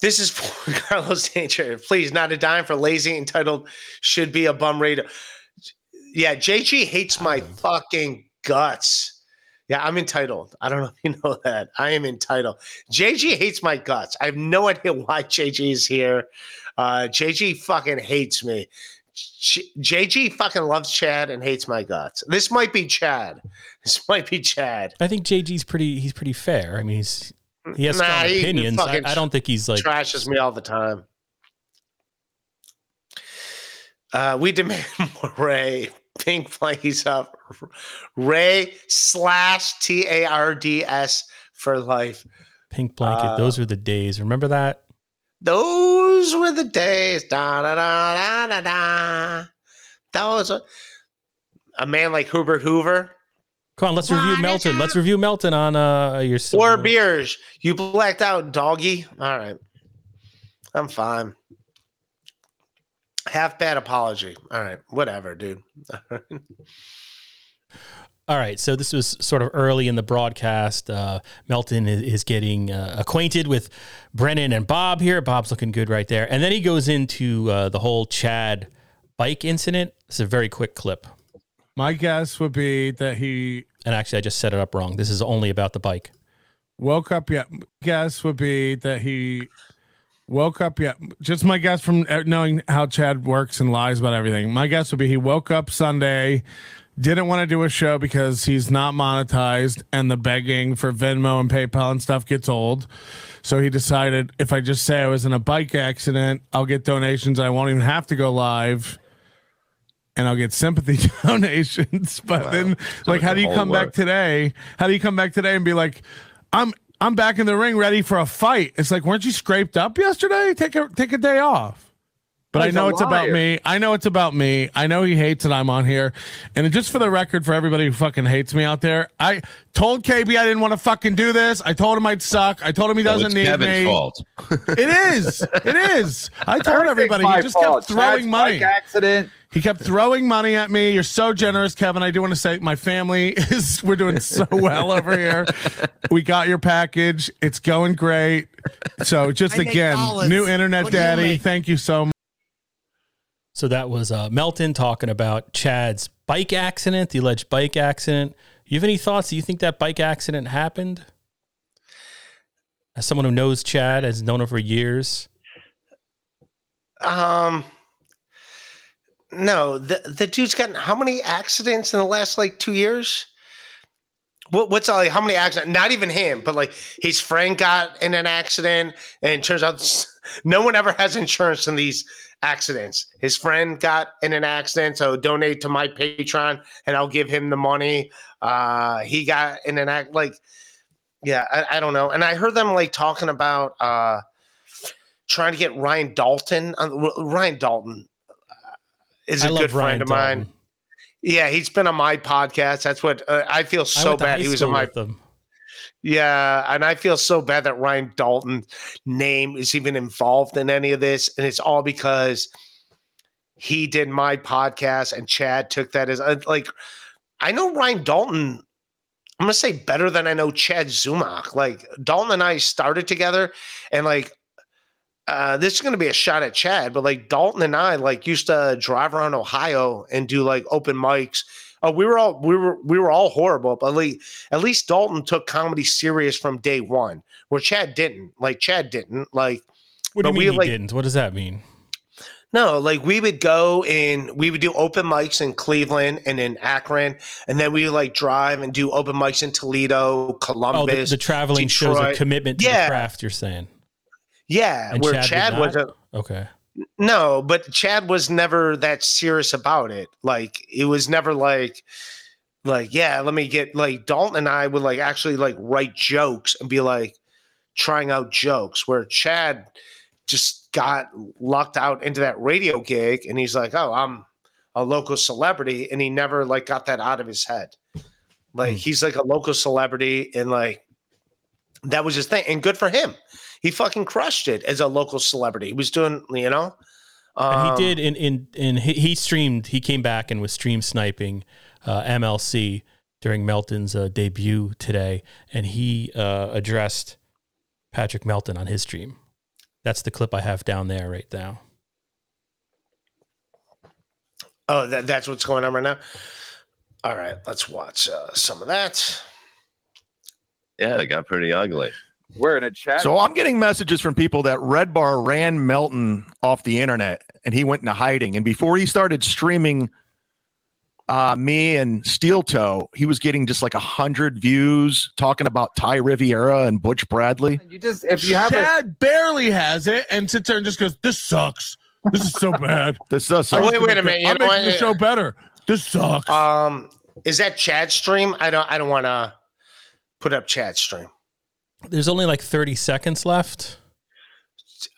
This is for Carlos Danger. Please, not a dime for lazy entitled should be a bum raider. Yeah, JG hates my fucking guts. Yeah, I'm entitled. I don't know if you know that. I am entitled. JG hates my guts. I have no idea why JG is here. Uh, JG fucking hates me. JG fucking loves Chad and hates my guts. This might be Chad. This might be Chad. I think JG's pretty. He's pretty fair. I mean, he's he has Nah, strong he opinions. I, I don't think he's like. trashes me all the time. Uh, we demand more Ray. Pink plays up. Ray slash T A R D S for life. Pink blanket. Uh, those were the days. Remember that? Those were the days. Da da da da da da. Was a, a man like Hubert Hoover. Come on, let's review Melton. Let's review Melton on uh your Four beers. You blacked out, doggy. All right. I'm fine. Half bad apology. All right. Whatever, dude. All right, so this was sort of early in the broadcast. Uh, Melton is, is getting uh, acquainted with Brennan and Bob here. Bob's looking good right there, and then he goes into uh, the whole Chad bike incident. It's a very quick clip, My guess would be that he and actually, I just set it up wrong. This is only about the bike. woke up. Yeah, guess would be that he woke up. Yeah, just my guess from uh, knowing how Chad works and lies about everything. My guess would be he woke up Sunday, didn't want to do a show because he's not monetized, and the begging for Venmo and PayPal and stuff gets old. So he decided if I just say I was in a bike accident, I'll get donations. I won't even have to go live. And I'll get sympathy donations. But then, like, how do you come back work. today? How do you come back today and be like, I'm I'm back in the ring, ready for a fight? It's like, weren't you scraped up yesterday? Take a take a day off. But I know a it's about me. I know it's about me. I know he hates that I'm on here. And just for the record, for everybody who fucking hates me out there, I told KB I didn't want to fucking do this. I told him I'd suck. I told him he doesn't it's need Kevin's me. fault. It is. It is. I told everybody. He just fault. kept throwing Chad's money. accident. He kept throwing money at me. You're so generous, Kevin. I do want to say my family is we're doing so well over here. We got your package. It's going great. So just I again, new internet What do you daddy. Thank you so much. So that was uh, Melton talking about Chad's bike accident, the alleged bike accident. You have any thoughts? Do you think that bike accident happened? As someone who knows Chad, has known him for years. Um, no, the the dude's gotten how many accidents in the last like two years? What what's all like how many accidents? Not even him, but like his friend got in an accident, and turns out no one ever has insurance in these accidents. His friend got in an accident, so donate to my Patreon, and I'll give him the money. Uh, he got in an act like, yeah, I, I don't know. And I heard them like talking about uh trying to get Ryan Dalton. Uh, Ryan Dalton uh, is a good friend Ryan of mine. Yeah, he's been on my podcast. That's what uh, I feel so to bad. He was on my them. yeah, and I feel so bad that Ryan Dalton's name is even involved in any of this, and it's all because he did my podcast, and Chad took that as uh, like I know Ryan Dalton. I'm gonna say better than I know Chad Zumock. Like Dalton and I started together, and like uh, this is gonna be a shot at Chad, but like Dalton and I like used to drive around Ohio and do like open mics. Oh, we were all we were we were all horrible, but like at least Dalton took comedy serious from day one, where Chad didn't. Like Chad didn't. Like What do you we, mean he like- didn't? What does that mean? no, like we would go and we would do open mics in Cleveland and in Akron, and then we would like drive and do open mics in Toledo, Oh, Columbus. the, the traveling shows a commitment to Yeah. the craft. You're saying, yeah, and where Chad, Chad, was a okay. No, but Chad was never that serious about it. Like it was never like like yeah, let me get like Dalton and I would like actually like write jokes and be like trying out jokes where Chad just got locked out into that radio gig and he's like, "Oh, I'm a local celebrity." And he never like got that out of his head. Like hmm. he's like a local celebrity and like that was his thing and good for him. He fucking crushed it as a local celebrity. He was doing, you know, and um, he did in in in he, he streamed. He came back and was stream sniping uh, MLC during Melton's uh, debut today, and he uh, addressed Patrick Melton on his stream. That's the clip I have down there right now. Oh, that, that's what's going on right now. All right, let's watch uh, some of that. Yeah, it got pretty ugly. We're in a chat. So I'm getting messages from people that Red Bar ran Melton off the internet and he went into hiding. And before he started streaming uh, me and Steel Toe, he was getting just like a hundred views talking about Ty Riviera and Butch Bradley. you just if you have a Chad barely has it and sits there and just goes, "This sucks. This is so bad." This does Oh, suck. wait, wait a minute. I'm know making the show better. This sucks. Um, is that Chad stream? I don't. I don't want to put up Chad stream. There's only like 30 seconds left.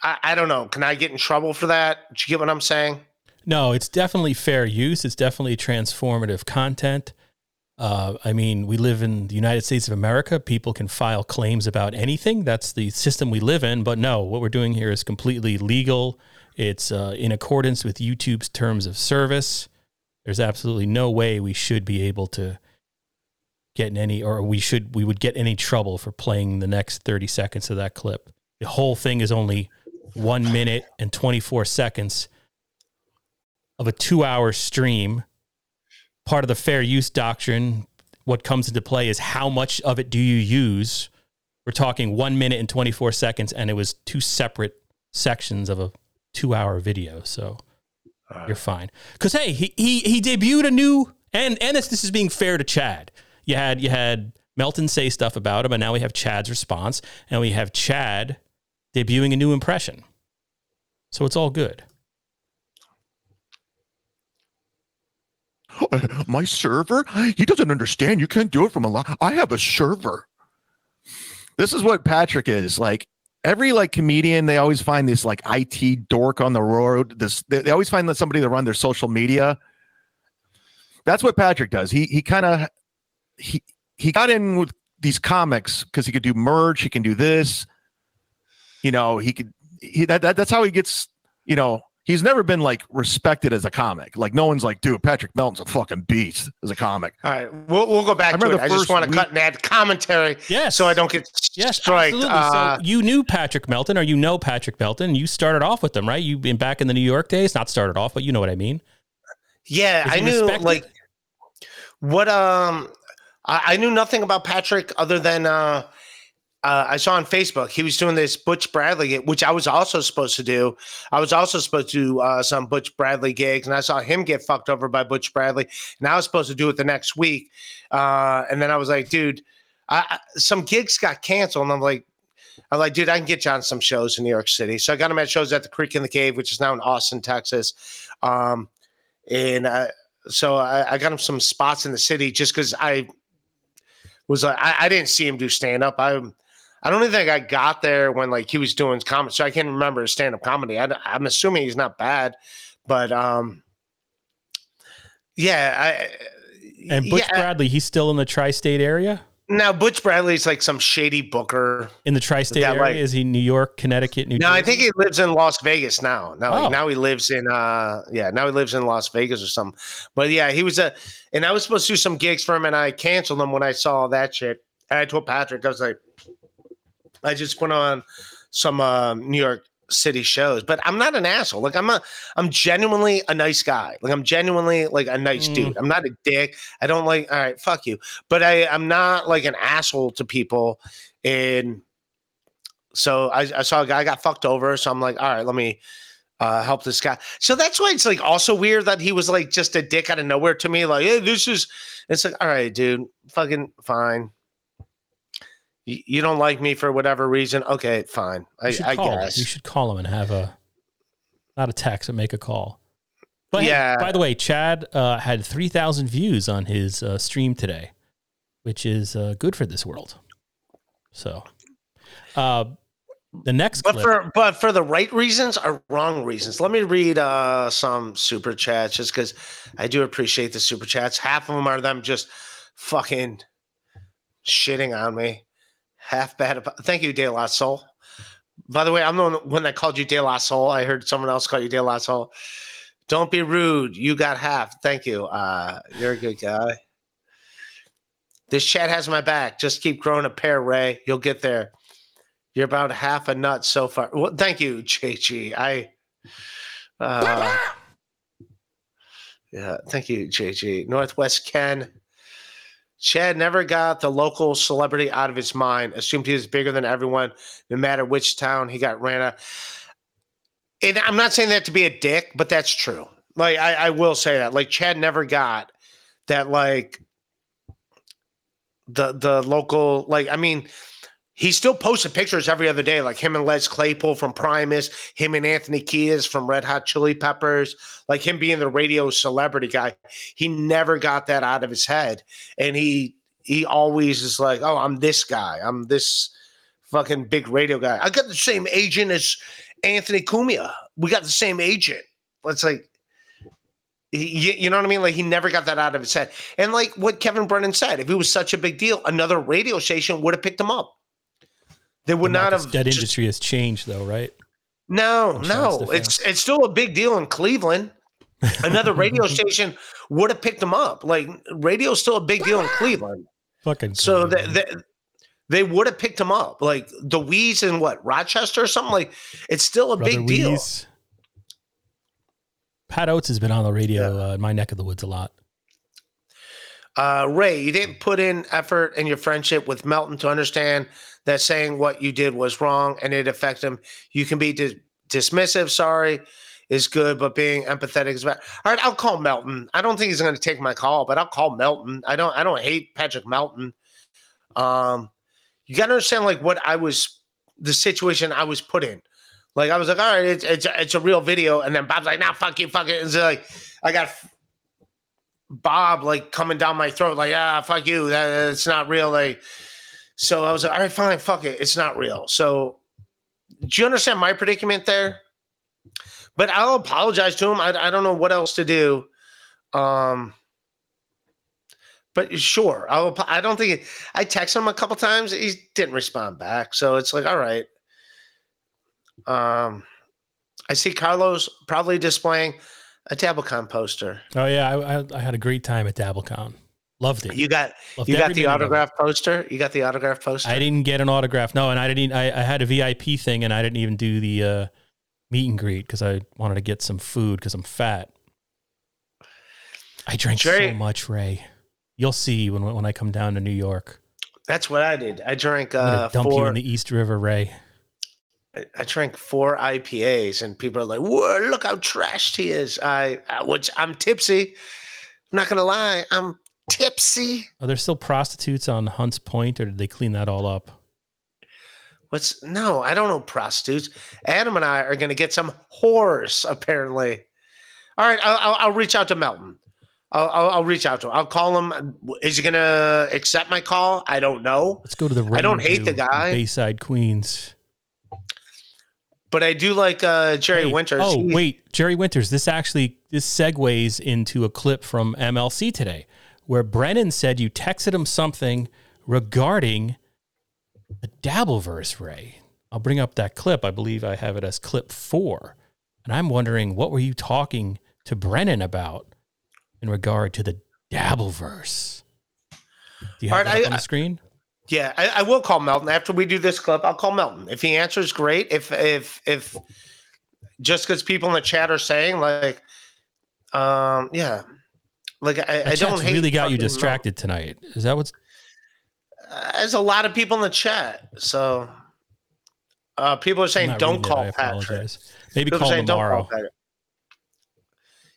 I, I don't know. Can I get in trouble for that? Do you get what I'm saying? No, it's definitely fair use. It's definitely transformative content. Uh, I mean, we live in the United States of America. People can file claims about anything. That's the system we live in. But no, what we're doing here is completely legal. It's uh, in accordance with YouTube's terms of service. There's absolutely no way we should be able to get in any, or we should, we would get any trouble for playing the next 30 seconds of that clip. The whole thing is only one minute and 24 seconds of a two hour stream. Part of the fair use doctrine, what comes into play is how much of it do you use? We're talking one minute and 24 seconds, and it was two separate sections of a two hour video. So you're fine. Because, hey, he, he, he debuted a new, and, and this, this is being fair to Chad. You had, you had Melton say stuff about him, and now we have Chad's response, and we have Chad debuting a new impression. So it's all good. Uh, my server? He doesn't understand. You can't do it from a lot. I have a server. This is what Patrick is like. Every like comedian, they always find this like IT dork on the road. This they, they always find that somebody to run their social media. That's what Patrick does. He he kind of he he got in with these comics because he could do merch. He can do this. You know, he could. He that, that that's how he gets. You know, he's never been like respected as a comic. Like no one's like, dude, Patrick Melton's a fucking beast as a comic. All right, we'll, we'll go back I to it. I just first want to cut and add commentary Yes. so I don't get Yes, striked. absolutely. Uh, so you knew Patrick Melton, or you know Patrick Melton. You started off with them, right? You've been back in the New York days. Not started off, but you know what I mean. yeah, I knew respected? like what um I, I knew nothing about Patrick other than uh uh, I saw on Facebook he was doing this Butch Bradley, gig, which I was also supposed to do. I was also supposed to do uh, some Butch Bradley gigs, and I saw him get fucked over by Butch Bradley. And I was supposed to do it the next week, uh, and then I was like, dude, I, I, some gigs got canceled, and I'm like, I'm like, dude, I can get you on some shows in New York City. So I got him at shows at the Creek and the Cave, which is now in Austin, Texas. Um, and uh, so I, I got him some spots in the city just because I was like, I, I didn't see him do stand up. I, I don't even think I got there when like he was doing comedy. So I can't remember his stand up comedy. I, am assuming he's not bad, but um, yeah, I, And Butch yeah. Bradley, he's still in the tri-state area. Now Butch Bradley's like some shady booker. In the tri-state area, like- is he New York, Connecticut, New York? No, Jersey? I think he lives in Las Vegas now. Now, Oh. now he lives in uh, yeah, now he lives in Las Vegas or something. But yeah, he was a, and I was supposed to do some gigs for him, and I canceled them when I saw that shit. And I told Patrick, I was like, I just went on some uh, New York City shows, but I'm not an asshole. Like I'm a, I'm genuinely a nice guy. Like I'm genuinely like a nice Mm. dude. I'm not a dick. I don't like. All right, fuck you. But I, I'm not like an asshole to people. And so I, I saw a guy got fucked over. So I'm like, all right, let me uh, help this guy. So that's why it's like also weird that he was like just a dick out of nowhere to me. Like, hey, this is. It's like, all right, dude, fucking fine. You, don't like me for whatever reason. Okay, fine. I, I him. guess. You should call him and have a not a text, but make a call. But hey, Yeah. by the way, Chad uh, had three thousand views on his uh, stream today, which is uh, good for this world. So, uh, the next But clip, for but for the right reasons or wrong reasons. Let me read uh some super chats just because I do appreciate the super chats. Half of them are them just fucking shitting on me. Half bad about thank you, De La Soul. By the way, I'm the one, that called you De La Soul. I heard someone else call you De La Soul. Don't be rude. You got half. Thank you. Uh you're a good guy. This chat has my back. Just keep growing a pair, Ray. You'll get there. You're about half a nut so far. Well, thank you, JG. I uh yeah, thank you, JG. Northwest Ken. Chad never got the local celebrity out of his mind. Assumed he was bigger than everyone, no matter which town he got ran out. And I'm not saying that to be a dick, but that's true. Like I, I will say that. Like Chad never got that like the the local like I mean he still posted pictures every other day, like him and Les Claypool from Primus, him and Anthony Kiedis from Red Hot Chili Peppers, like him being the radio celebrity guy. He never got that out of his head, and he he always is like, "Oh, I'm this guy. I'm this fucking big radio guy. I got the same agent as Anthony Cumia. We got the same agent." It's like. He, you know what I mean? Like he never got that out of his head. And like what Kevin Brennan said, if it was such a big deal, another radio station would have picked him up. They would not have. that just- industry has changed, though, right? no, no, it's it's still a big deal in Cleveland. Another radio station would have picked them up. Like radio's still a big deal in Cleveland. Fucking So they, they, they would have picked them up. Like the Wees in what Rochester or something. Like it's still a Brother big deal. Pat Oates has been on the radio uh, in my neck of the woods a lot. Uh, Ray, you didn't put in effort in your friendship with Melton to understand that saying what you did was wrong and it affected him. You can be dis- dismissive, sorry is good, but being empathetic is bad. All right, I'll call Melton. I don't think he's going to take my call, but I'll call Melton. I don't. I don't hate Patrick Melton. Um, you got to understand like what I was, the situation I was put in. Like I was like, all right, it's it's, it's a real video, and then Bob's like, nah, fuck you, fuck it. And It's like I got Bob like coming down my throat, like ah fuck you, that it's not real. Like, so I was like, all right, fine, fuck it, it's not real. So, do you understand my predicament there? But I'll apologize to him. I, I don't know what else to do. Um, but sure, I'll. I don't think I texted him a couple times. He didn't respond back, so it's like, all right. Um, I see Carlos probably displaying a DabbleCon poster. Oh yeah, I, I, I had a great time at DabbleCon. Loved it. You got Loved you got the minute of it. autograph poster. You got the autograph poster. I didn't get an autograph. No, and I didn't. I, I had a VIP thing, and I didn't even do the uh, meet and greet because I wanted to get some food because I'm fat. I drank so much, Ray. You'll see when when I come down to New York. That's what I did. I drank uh, dump you in the East River, Ray. I- I drank four IPAs, and people are like, "Whoa, look how trashed he is." I, I which I'm tipsy. I'm not gonna lie, I'm tipsy. Are there still prostitutes on Hunts Point, or did they clean that all up? What's no? I don't know prostitutes. Adam and I are gonna get some whores apparently. All right, I'll, I'll, I'll reach out to Melton. I'll, I'll, I'll reach out to him. I'll call him. Is he gonna accept my call? I don't know. Let's go to the. I don't hate the guy. Bayside, Queens. But I do like uh, Jerry Hey, Winters. Oh He- wait, Jerry Winters. This actually this segues into a clip from MLC today, where Brennan said you texted him something regarding the Dabbleverse. Ray, I'll bring up that clip. I believe I have it as clip four, and I'm wondering what were you talking to Brennan about in regard to the Dabbleverse? Do you have right, that I- on the I- screen? Yeah, I, I will call Melton after we do this clip. I'll call Melton if he answers. Great. If if if just because people in the chat are saying like, um, yeah, like I, I don't hate. really got you distracted tonight. Is that what's Uh, There's a lot of people in the chat, so uh, people are saying don't it, call Patrick. Maybe People call saying, "Don't tomorrow. Patrick."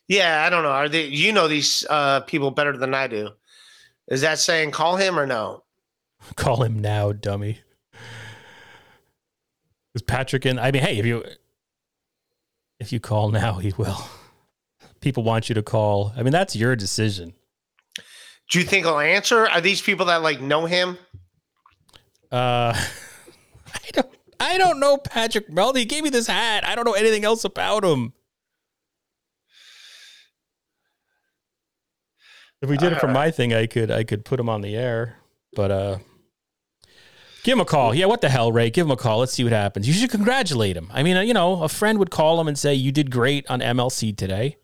Yeah, I don't know. Are they? You know these uh, people better than I do. Is that saying call him or no? Call him now, dummy. Is Patrick in? I mean, hey, if you if you call now, he will. People want you to call. I mean, that's your decision. Do you think he'll answer? Are these people that like know him? Uh, I don't. I don't know Patrick Melton. He gave me this hat. I don't know anything else about him. If we did it for my thing, I could I could put him on the air. But uh give him a call. Yeah, what the hell, Ray? Give him a call. Let's see what happens. You should congratulate him. I mean, uh, you know, a friend would call him and say, "You did great on MLC today."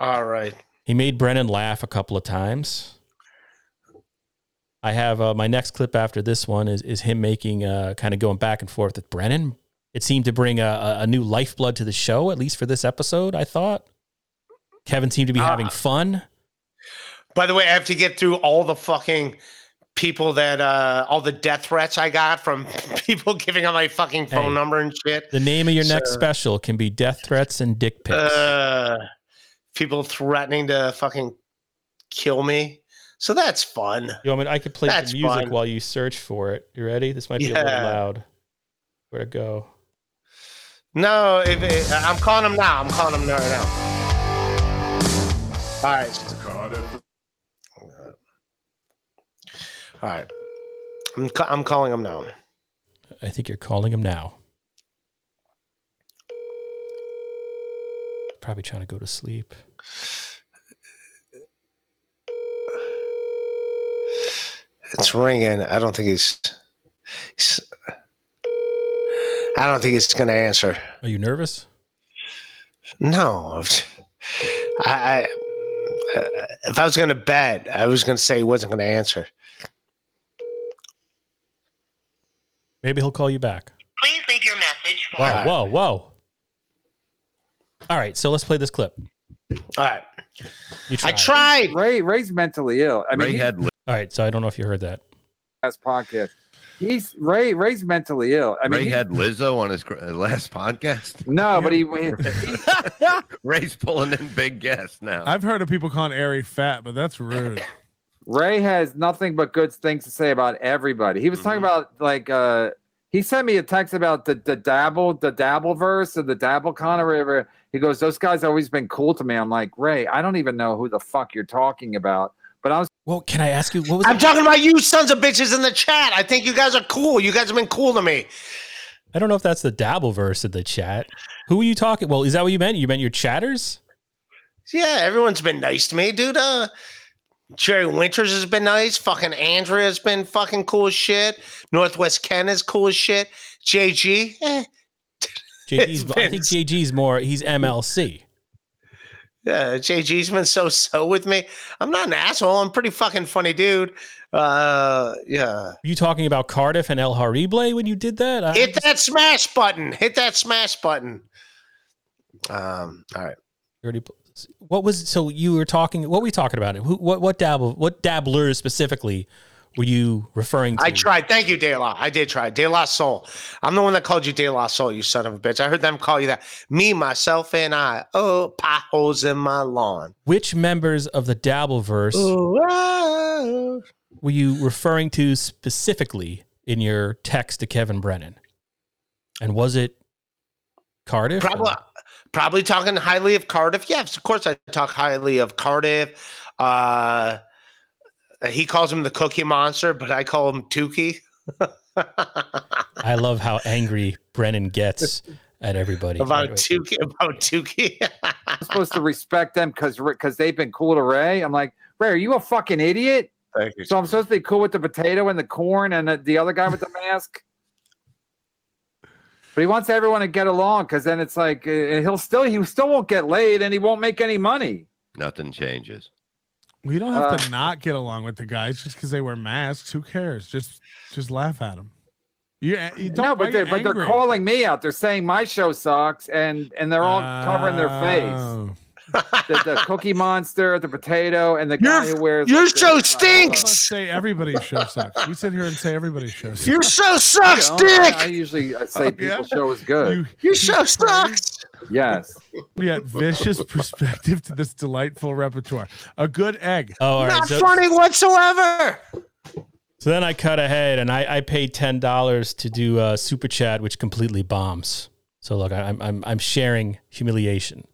All right. He made Brennan laugh a couple of times. I have uh, my next clip after this one is is him making uh, kind of going back and forth with Brennan. It seemed to bring a, a- new lifeblood to the show, at least for this episode. I thought Kevin seemed to be having fun. By the way, I have to get through all the fucking people that uh all the death threats I got from people giving out my fucking phone Hey. number and shit. The name of your next special can be death threats and dick pics. Uh people threatening to fucking kill me. So that's fun. you want me? I could play that's some music fun. while you search for it. You ready? This might be a little loud. Where to go? No, if it, I'm calling him now. I'm calling him right now. All right. All right. I'm, ca- I'm calling him now. I think you're calling him now. Probably trying to go to sleep. It's ringing. I don't think he's. he's I don't think he's going to answer. Are you nervous? No. I, I if I was going to bet, I was going to say he wasn't going to answer. Maybe he'll call you back. Please leave your message for Whoa, whoa, whoa. All right, so let's play this clip. All right. You I tried. tried. Ray Ray's mentally ill. I mean, Ray he had All right, so I don't know if you heard that. has podcast. He's Ray. Ray's mentally ill. I mean, Ray he- had Lizzo on his gr- last podcast. no, but he, he Ray's pulling in big guests now. I've heard of people calling Ari fat, but that's rude. Ray has nothing but good things to say about everybody. He was talking Mhm. about like uh he sent me a text about the the dabble the dabble verse and the dabble con or whatever. He goes, those guys always been cool to me. I'm like, Ray, I don't even know who the fuck you're talking about. But I was Well, can I ask you what was I'm the- talking about you sons of bitches in the chat. I think you guys are cool. You guys have been cool to me. I don't know if that's the dabble verse of the chat. Who are you talking? Well, is that what you meant? You meant your chatters? Yeah, everyone's been nice to me, dude. Uh, Jerry Winters has been nice. Fucking Andrea's been fucking cool as shit. Northwest Ken is cool as shit. JG, eh. JG's, It's I been- think JG's more. He's MLC. Yeah, JG's been so so with me. I'm not an asshole. I'm pretty fucking funny dude. Uh, yeah. Were you talking about Cardiff and El Harible when you did that? I, Hit that smash button. Hit that smash button. Um. All right. already- what was so you were talking? What were we talking about? Who? What? What dabble? What dabblers specifically were you referring to? I tried. Thank you, De La. I did try. De La Soul. I'm the one that called you De La Soul, you son of a bitch. I heard them call you that. Me, myself, and I. Oh, potholes in my lawn. Which members of the Dabbleverse Ooh, ah. were you referring to specifically in your text to Kevin Brennan? And was it Cardiff? or- Probably, probably talking highly of Cardiff. Yes, of course I talk highly of Cardiff. Uh, he calls him the Cookie Monster, but I call him Tukey. I love how angry Brennan gets at everybody. about Tukey. About Tukey. I'm supposed to respect them because because they've been cool to Ray. I'm like, Ray, are you a fucking idiot? Thank you. So I'm supposed to be cool with the potato and the corn and the, the other guy with the mask. But he wants everyone to get along because then it's like uh, he'll still he still won't get laid and he won't make any money. Nothing changes. We don't have Uh, to not get along with the guys just because they wear masks. Who cares? Just just laugh at them. You, you don't no, but they're, but they're calling me out. They're saying my show sucks and and they're all covering their face. The, the Cookie Monster, the potato, and the guy Your- who wears your like the- show Let's stinks. say everybody's show sucks. We sit here and say everybody's show sucks. Your show sucks, I don't- I- I Dick. usually I say Yeah. people's show is good. You- Your show sucks. yes. we had vicious perspective to this delightful repertoire. A good egg. Oh, all right. Not So, funny whatsoever. so then I cut ahead and I, I paid ten dollars to do a super chat, which completely bombs. So look, I, I'm I'm I'm sharing humiliation.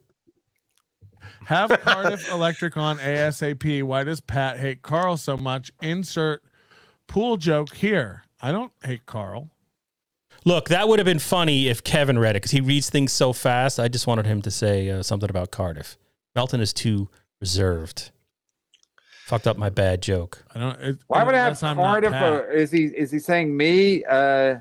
Have Cardiff Electric on ASAP. Why does Pat hate Carl so much? Insert pool joke here. I don't hate Carl. Look, that would have been funny if Kevin read it because he reads things so fast. I just wanted him to say uh, something about Cardiff. Melton is too reserved. Fucked up my bad joke. I don't. It, Why would I have unless Cardiff? Or is he is he saying me? Uh,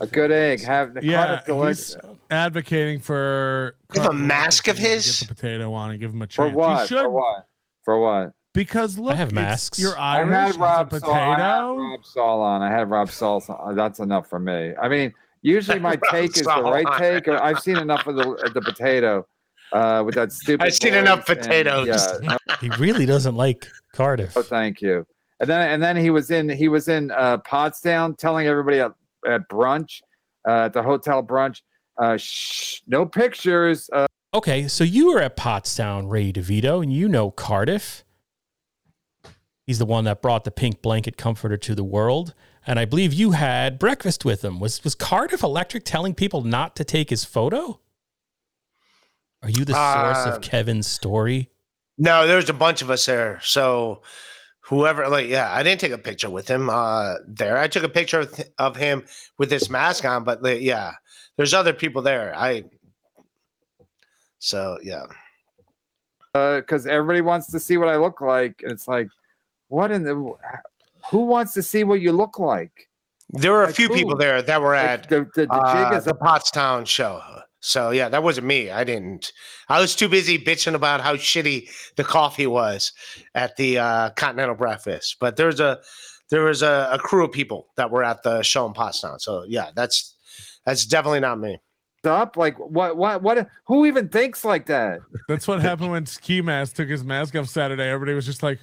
a good egg. Have the Yeah, Cardiff Deluxe he's advocating for You have a mask of his? Get the potato on and give him a for chance. He what? should For what? For what? because look, I have it's- masks. You're I Irish. had he's a Rob Saul. I had potato. Rob Saul on. I had Rob Saul. on. That's enough for me. I mean, usually my take is the Saul right on. take. Or I've seen enough of the of the potato uh, with that stupid. I've seen enough voice and- potatoes. yeah, He really doesn't like Cardiff. Oh, thank you. And then and then he was in he was in uh, Pottstown telling everybody at, at brunch, uh, at the hotel brunch, uh, shh, no pictures. Uh, Okay, so you were at Pottstown, Ray DeVito, and you know Cardiff. He's the one that brought the pink blanket comforter to the world. And I believe you had breakfast with him. Was was Cardiff Electric telling people not to take his photo? Are you the source Uh, of Kevin's story? No, there's a bunch of us there. So whoever, like, yeah, I didn't take a picture with him uh, there. I took a picture of, of him with this mask on, but like, yeah, there's other people there. I. So yeah, Uh because everybody wants to see what I look like. And it's like, what in the? Who wants to see what you look like? there were a Like few people there that were Like, at the the, the uh, is the a Pottstown show. So yeah, that wasn't me. I didn't. I was too busy bitching about how shitty the coffee was at the uh, Continental Breakfast. But there's a there was a, a crew of people that were at the show in Pottstown. So yeah, that's that's definitely not me. up. Like what? What? What? Who even thinks like that? That's what happened when Ski Mask took his mask off Saturday. Everybody was just like,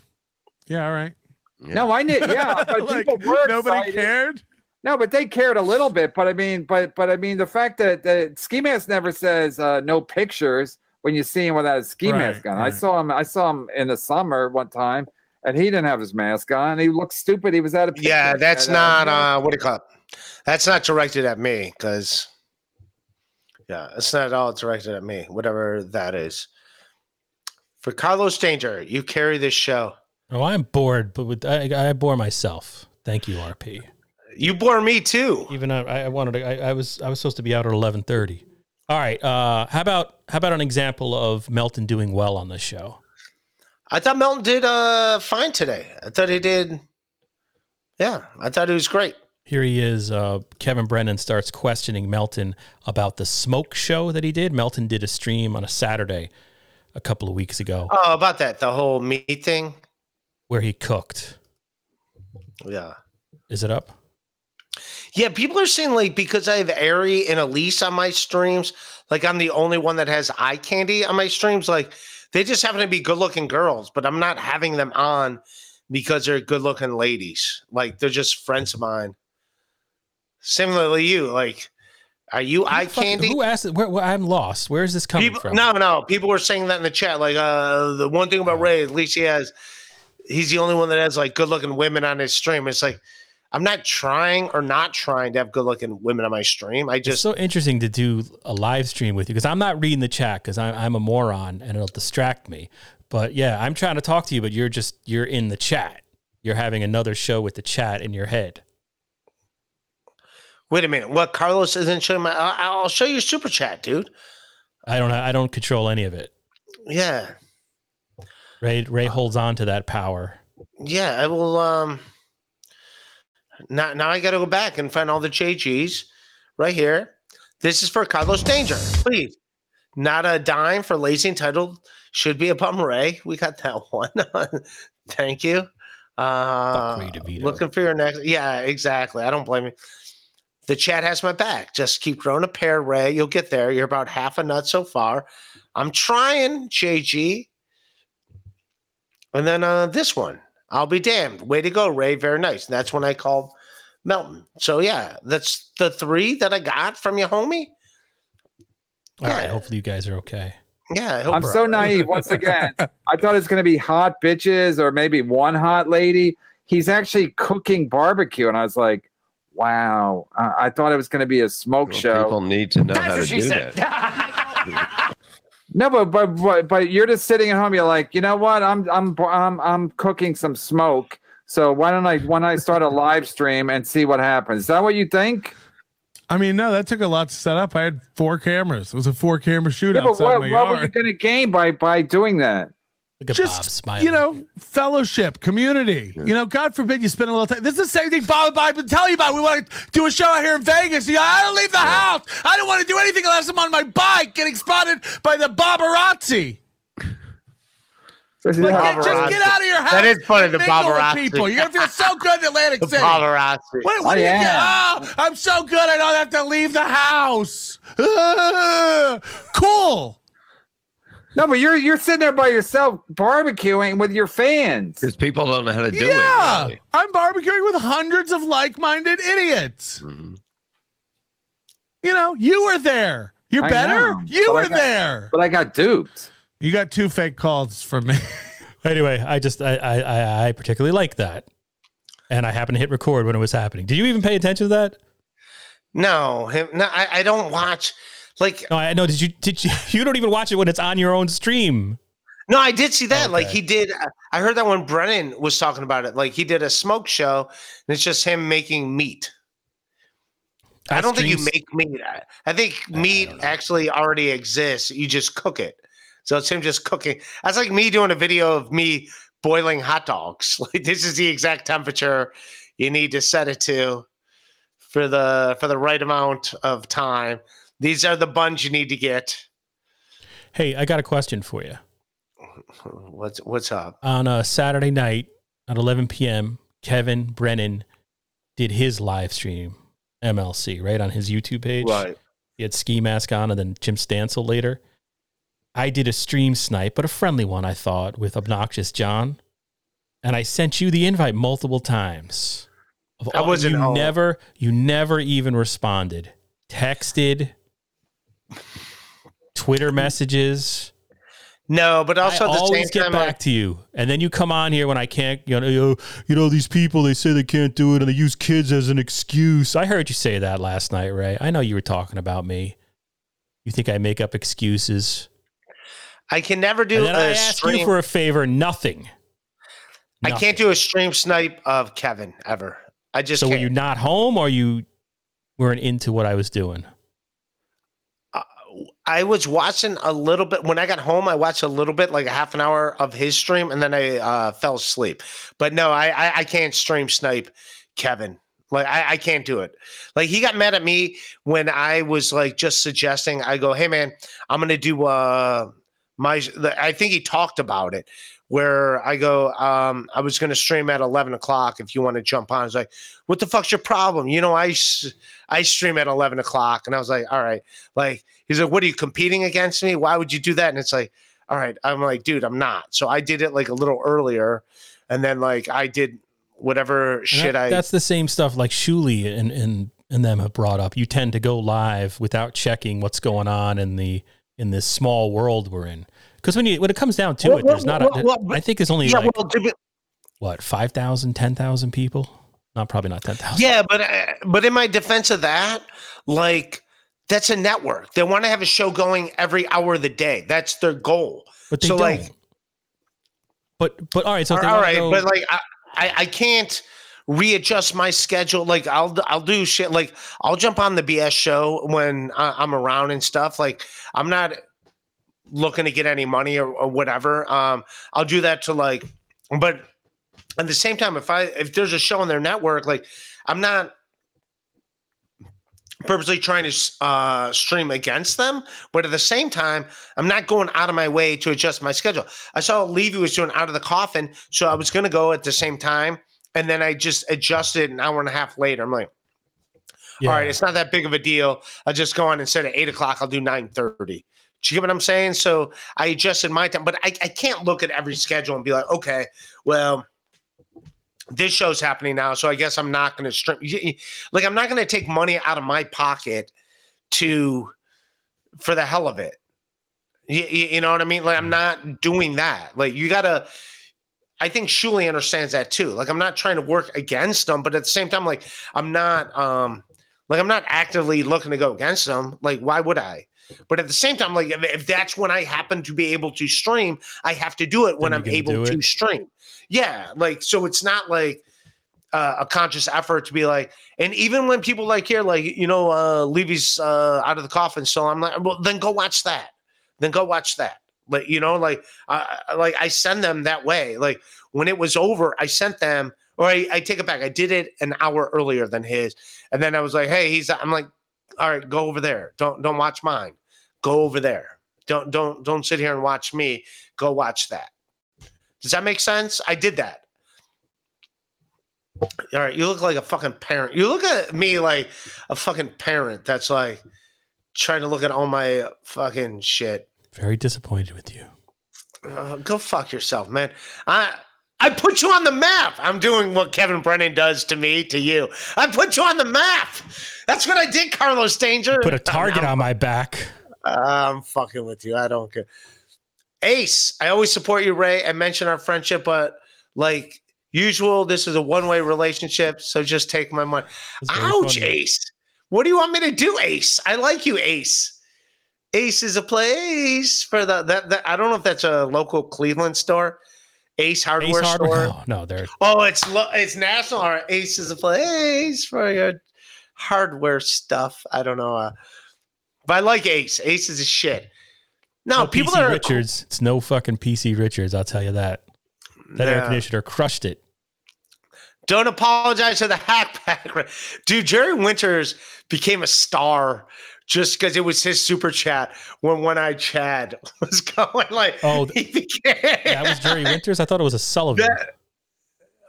"Yeah, all right." No, I need. Yeah, but Like, people were nobody excited. cared. No, but they cared a little bit. But I mean, but but I mean, the fact that that ski mask never says uh, no pictures when you see him without a ski Right, mask on. I saw him. I saw him in the summer one time, and he didn't have his mask on. He looked stupid. He was at a picnic Yeah, that's at, not uh, uh, what do you call it? That's not directed at me because, yeah, it's not at all directed at me, whatever that is. For Carlos Danger, you carry this show. Oh, I'm bored, but with I, I bore myself. Thank you, RP. You bore me too. Even I, I wanted to. I, I was I was supposed to be out at eleven thirty. All right. Uh, how about how about an example of Melton doing well on this show? I thought Melton did uh fine today. I thought he did. Yeah, I thought he was great. Here he is. Uh, Kevin Brennan starts questioning Melton about the smoke show that he did. Melton did a stream on a Saturday a couple of weeks ago Oh, about that, the whole meat thing. where he cooked. Yeah. Is it up? Yeah, people are saying like because I have Ari and Elise on my streams, like I'm the only one that has eye candy on my streams. Like they just happen to be good looking girls, but I'm not having them on because they're good looking ladies. Like they're just friends of mine. Similarly, you like, are you eye Fuck, candy? Who asked? it? Where, where, I'm lost. Where is this coming People, from? no, no. People were saying that in the chat. Like, uh, the one thing about Ray, at least he has, he's the only one that has like good looking women on his stream. It's like, I'm not trying or not trying to have good looking women on my stream. I just It's so interesting to do a live stream with you because I'm not reading the chat because I'm, I'm a moron and it'll distract me. But yeah, I'm trying to talk to you, but you're just you're in the chat. You're having another show with the chat in your head. wait a minute. What Carlos isn't showing my, I'll show you super chat, dude. I don't I don't control any of it. Yeah. Ray Ray holds on to that power. Yeah. I will, um, now, now I got to go back and find all the JGs right here. This is for Carlos Danger. Please. Not a dime for lazy entitled. Should be a bum Ray. We got that one. Thank you. Uh, looking for your next. Yeah, exactly. I don't blame you. The chat has my back. Just keep growing a pair, Ray. You'll get there. You're about half a nut so far. I'm trying, JG. And then uh, this one, I'll be damned. Way to go, Ray. Very nice. And that's when I called Melton. So yeah, that's the three that I got from you, homie. All right. Hopefully you guys are okay. Yeah, I hope I'm so all- naive. Once again, I thought it's going to be hot bitches or maybe one hot lady. He's actually cooking barbecue, and I was like, "Wow!" I, I thought it was going to be a smoke show. People need to know how to do that. No, but, but but but you're just sitting at home. You're like, you know what? I'm I'm I'm I'm cooking some smoke. So why don't I why don't I start a live stream and see what happens? Is that what you think? I mean, no, that took a lot to set up. I had four cameras. It was a four camera shoot Yeah, but what, what were you going to gain by by doing that? Look at Just, Bob smiling. you know, fellowship, community. You know, God forbid you spend a little time. This is the same thing Bob and I've been telling you about. We want to do a show out here in Vegas. You know, I don't leave the house. I don't want to do anything unless I'm on my bike getting spotted by the Bobberazzi. Like, get- just get out of your house. That is funny, the mingle Bobberazzi. People. You're going to feel so good in Atlantic The City. paparazzi. What, what Oh, do you get? Oh, I'm so good. I don't have to leave the house. Cool. No, but you're you're sitting there by yourself barbecuing with your fans. Because people don't know how to do yeah, it. really. I'm barbecuing with hundreds of like-minded idiots. Mhm. You know, you were there. You're I better. know, You but were got- there. But I got duped. You got two fake calls from me. Anyway, I just I, I I I particularly like that, and I happened to hit record when it was happening. Did you even pay attention to that? No, him. No, I, I don't watch. Like, No, I know. Did you did you you don't even watch it when it's on your own stream? no, I did see that. Like, he did. Uh, I heard that when Brennan was talking about it. Like, he did a smoke show, and it's just him making meat. I That don't think you make meat. I- I think meat actually already exists. You just cook it. So it's him just cooking. That's like me doing a video of me boiling hot dogs. Like this is the exact temperature you need to set it to for the for the right amount of time. These are the buns you need to get. Hey, I got a question for you. What's what's up? On a Saturday night at 11 p.m., Kevin Brennan did his live stream MLC right on his YouTube page. Right. He had ski mask on, and then Jim Stansel later. I did a stream snipe, but a friendly one, I thought, with Obnoxious John. And I sent you the invite multiple times. Of I wasn't You home. never, you never even responded. Texted, Twitter messages. No, but also I at the always same get time, back like, to you, and then you come on here when I can't. You know, you know, you know, these people they say they can't do it, and they use kids as an excuse. I heard you say that last night, Ray. I know you were talking about me. You think I make up excuses? I can never do and I ask stream. you for a favor. Nothing. I can't do a stream snipe of Kevin ever. I just so were can't. you not home, or you weren't into what I was doing? I was watching a little bit when I got home. I watched a little bit, like a half an hour of his stream, and then I uh, fell asleep. But no, I, I I can't stream snipe Kevin. Like I, I can't do it. Like he got mad at me when I was like just suggesting. I go, hey man, I'm gonna do uh my. I think he talked about it where I go, um, I was gonna stream at 11 o'clock. If you want to jump on, it's like, what the fuck's your problem? You know, I, I stream at 11 o'clock, and I was like, all right, like he's like, what are you competing against me? Why would you do that? And it's like, all right, I'm like, dude, I'm not. So I did it like a little earlier, and then like I did whatever And shit that- I. That's the same stuff like Shuli and and and them have brought up. You tend to go live without checking what's going on in the in this small world we're in. Because when you when it comes down to Well, it, there's well, not. a, well, I think it's only yeah, like be- what 5,000, 10,000 people. Not probably not ten thousand. Yeah, but uh, but in my defense of that, like that's a network. They want to have a show going every hour of the day. That's their goal. But they so don't. like, but but all right. So all they all go- but like I, I I can't readjust my schedule. Like I'll I'll do shit. Like I'll jump on the BS show when I, I'm around and stuff. Like I'm not looking to get any money or, or whatever. Um, I'll do that to like, but at the same time, if I if there's a show on their network, like I'm not purposely trying to uh, stream against them, but at the same time, I'm not going out of my way to adjust my schedule. I saw Levy was doing out of the coffin, so I was going to go at the same time, and then I just adjusted an hour and a half later. I'm like, all right, it's not that big of a deal. I'll just go on instead of eight o'clock, I'll do nine thirty. Do you get what I'm saying? So I adjusted my time, but I, I can't look at every schedule and be like, okay, well, this show's happening now, so I guess I'm not going to stream. Like, I'm not going to take money out of my pocket to for the hell of it. You, you know what I mean? Like, I'm not doing that. Like, you got to. I think Shuli understands that too. Like, I'm not trying to work against them, but at the same time, like, I'm not. um like I'm not actively looking to go against them. Like, why would I? But at the same time, like if, if that's when I happen to be able to stream, I have to do it when I'm able to stream. Yeah, like so it's not like uh, a conscious effort to be like, and even when people like here, like you know, uh Levy's uh out of the coffin, so I'm like, well, then go watch that. Then go watch that. Like you know, like I- like I send them that way. Like when it was over, I sent them, or I, I take it back. I did it an hour earlier than his, and then I was like, hey, he's. I'm like, all right, go over there. Don't don't watch mine. Go over there. Don't don't don't sit here and watch me. Go watch that. Does that make sense? I did that. All right, you look like a fucking parent. You look at me like a fucking parent that's like trying to look at all my fucking shit. Very disappointed with you. Uh, go fuck yourself, man. I I put you on the map. I'm doing what Kevin Brennan does to me, to you. I put you on the map. That's what I did, Carlos Danger. Put a target I'm, on my back. I'm fucking with you. I don't care. Ace, I always support you, Ray. I mentioned our friendship, but like usual, this is a one-way relationship. So just take my money. Ouch, funny. Ace. What do you want me to do, Ace? I like you, Ace. Ace is a place for the that, that I don't know if that's a local Cleveland store. Ace Hardware Ace Hardware. store. No, no, they're Oh, it's lo- it's national. Ace is a place for your hardware stuff. I don't know. Uh, but I like Ace. Ace is a shit. No, no people PC are Richards. It's no fucking PC Richards. I'll tell you that. That air conditioner crushed it. Don't apologize to the hack pack. Dude, Jerry Winters became a star just because it was his super chat when One Eye Chad was going like. Oh, he became, That was Jerry Winters. I thought it was a Sullivan. That-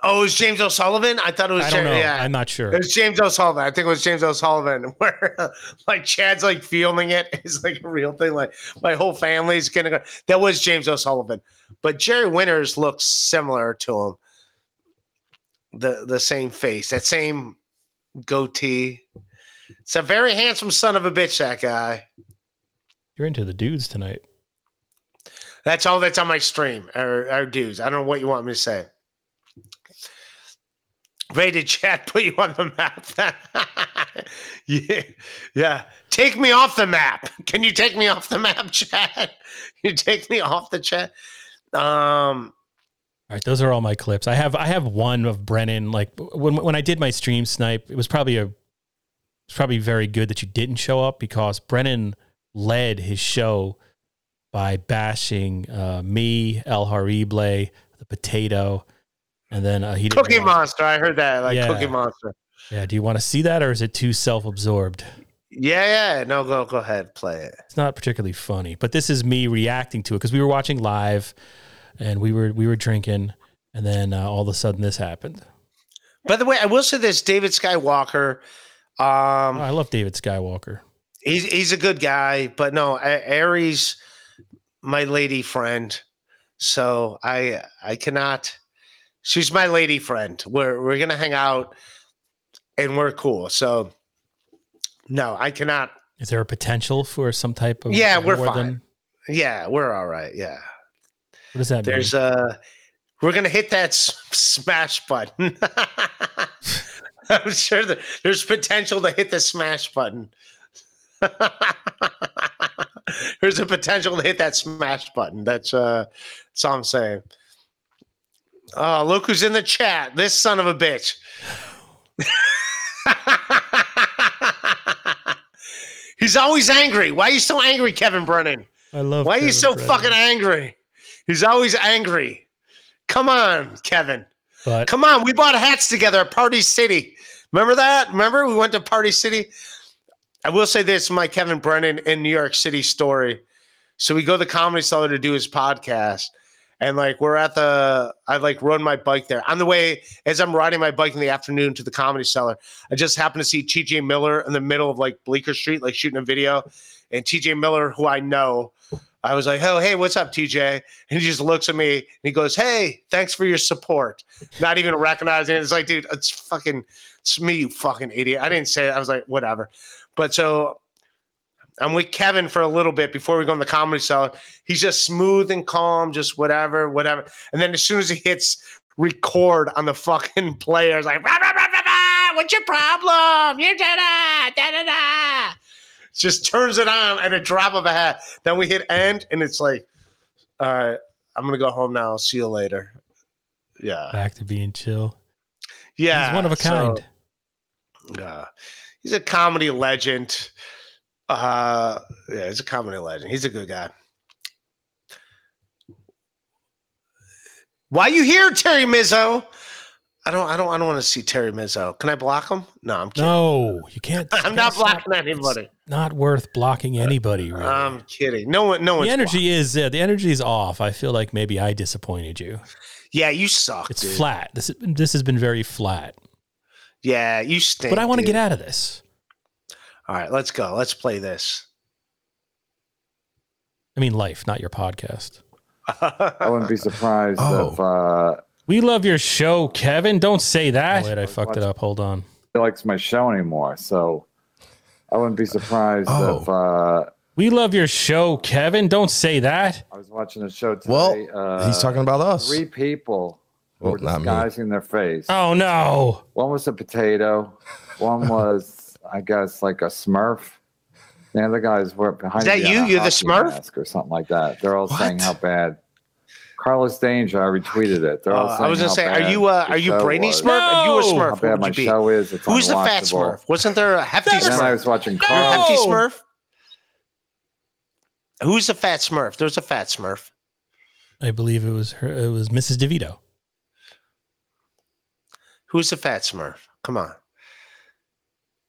oh, it was James O'Sullivan. I thought it was. I don't Jerry, know. Yeah. I'm not sure. It was James O'Sullivan. I think it was James O'Sullivan, where like Chad's like filming it is like a real thing. Like my whole family's gonna go. That was James O'Sullivan, but Jerry Winters looks similar to him. The the same face, that same goatee. It's a very handsome son of a bitch. That guy. You're into the dudes tonight. That's all that's on my stream Our, or dues. I don't know what you want me to say. Rated chat put you on the map. yeah, yeah. Take me off the map. Can you take me off the map, chat? You take me off the chat. Um, All right, those are all my clips. I have I have one of Brennan. Like when when I did my stream snipe, it was probably a it's probably very good that you didn't show up because Brennan led his show by bashing uh, me, El Harible, the potato, and then uh, he didn't Cookie Monster. I heard that. Like Yeah. Cookie Monster. Yeah, do you want to see that or is it too self absorbed? Yeah, yeah. No, go go ahead. Play it. It's not particularly funny, but this is me reacting to it because we were watching live, and we were we were drinking, and then uh, all of a sudden this happened. By the way, I will say this: David Skywalker. Um, I love David Skywalker. he's he's a good guy, but no, Aries, my lady friend. So I I cannot. She's my lady friend. We're we're gonna hang out, and we're cool. So no, I cannot. Is there a potential for some type of Yeah, we're fine. than- Yeah, we're all right. Yeah, what does that there's mean? uh we're gonna hit that s- smash button. I'm sure that there's potential to hit the smash button. there's a potential to hit that smash button. That's uh that's all I'm saying. Oh, look who's in the chat. This son of a bitch. He's always angry. Why are you so angry, Kevin Brennan? I love. Why are you so Brennan. fucking angry? He's always angry. Come on, Kevin. But Come on. We bought hats together at Party City. Remember that? Remember we went to Party City? I will say this my Kevin Brennan in New York City story. So we go to the comedy cellar to do his podcast. And like we're at the I like rode my bike there. On the way, as I'm riding my bike in the afternoon to the comedy cellar, I just happened to see TJ Miller in the middle of like Bleecker Street, like shooting a video. And TJ Miller, who I know, I was like, "Oh, hey, what's up, TJ?" And he just looks at me and he goes, "Hey, thanks for your support." Not even recognizing it. It's like, dude, it's fucking, it's me, you fucking idiot. I didn't say it. I was like, whatever. But so I'm with Kevin for a little bit before we go in the comedy cellar. He's just smooth and calm, just whatever, whatever. And then as soon as he hits record on the fucking player, it's like, rah, rah, rah, what's your problem? You da da da da da. Just turns it on at a drop of a hat. Then we hit end, and it's like, all right, I'm gonna go home now. See you later. Yeah, back to being chill. yeah. He's one of a so- kind. uh, he's a comedy legend. Uh, yeah, he's a comedy legend. He's a good guy. Why you here, Terry Mizzo? I don't, I don't, I don't want to see Terry Mizzo. Can I block him? No, I'm kidding. No, you can't. I'm not blocking anybody. Not worth blocking anybody. Really. I'm kidding. No one, no one. the energy is yeah, the energy is off. I feel like maybe I disappointed you. Yeah, you suck. It's dude. flat. This this has been very flat. Yeah, you stink. But I want to get out of this. All right, let's go. Let's play this. I mean, life, not your podcast. I wouldn't be surprised Oh. if uh, We love your show, Kevin. Don't say that. wait, I fucked it up. Hold on. he likes my show anymore. So I wouldn't be surprised Oh. if uh, We love your show, Kevin. Don't say that. I was watching a show today. Well, uh, he's talking about us. Three people who Well, were not me. disguising their face. Oh no! One was a potato. One was, I guess, like a Smurf. The other guys were behind. Is that me you? You're the Smurf? mask or something like that. They're all saying how bad. Carlos Danger, I retweeted it. They're all Uh, saying I was gonna say, are you, uh, are you Brainy was. Smurf? Are you a Smurf, How what bad my be? show is. It's Who's the fat. Smurf? Wasn't there a hefty Smurf? then I was watching A Carlos. hefty Smurf? Who's the fat Smurf? There's a fat Smurf. I believe it was her. It was Mrs. DeVito. Who's the fat Smurf? Come on.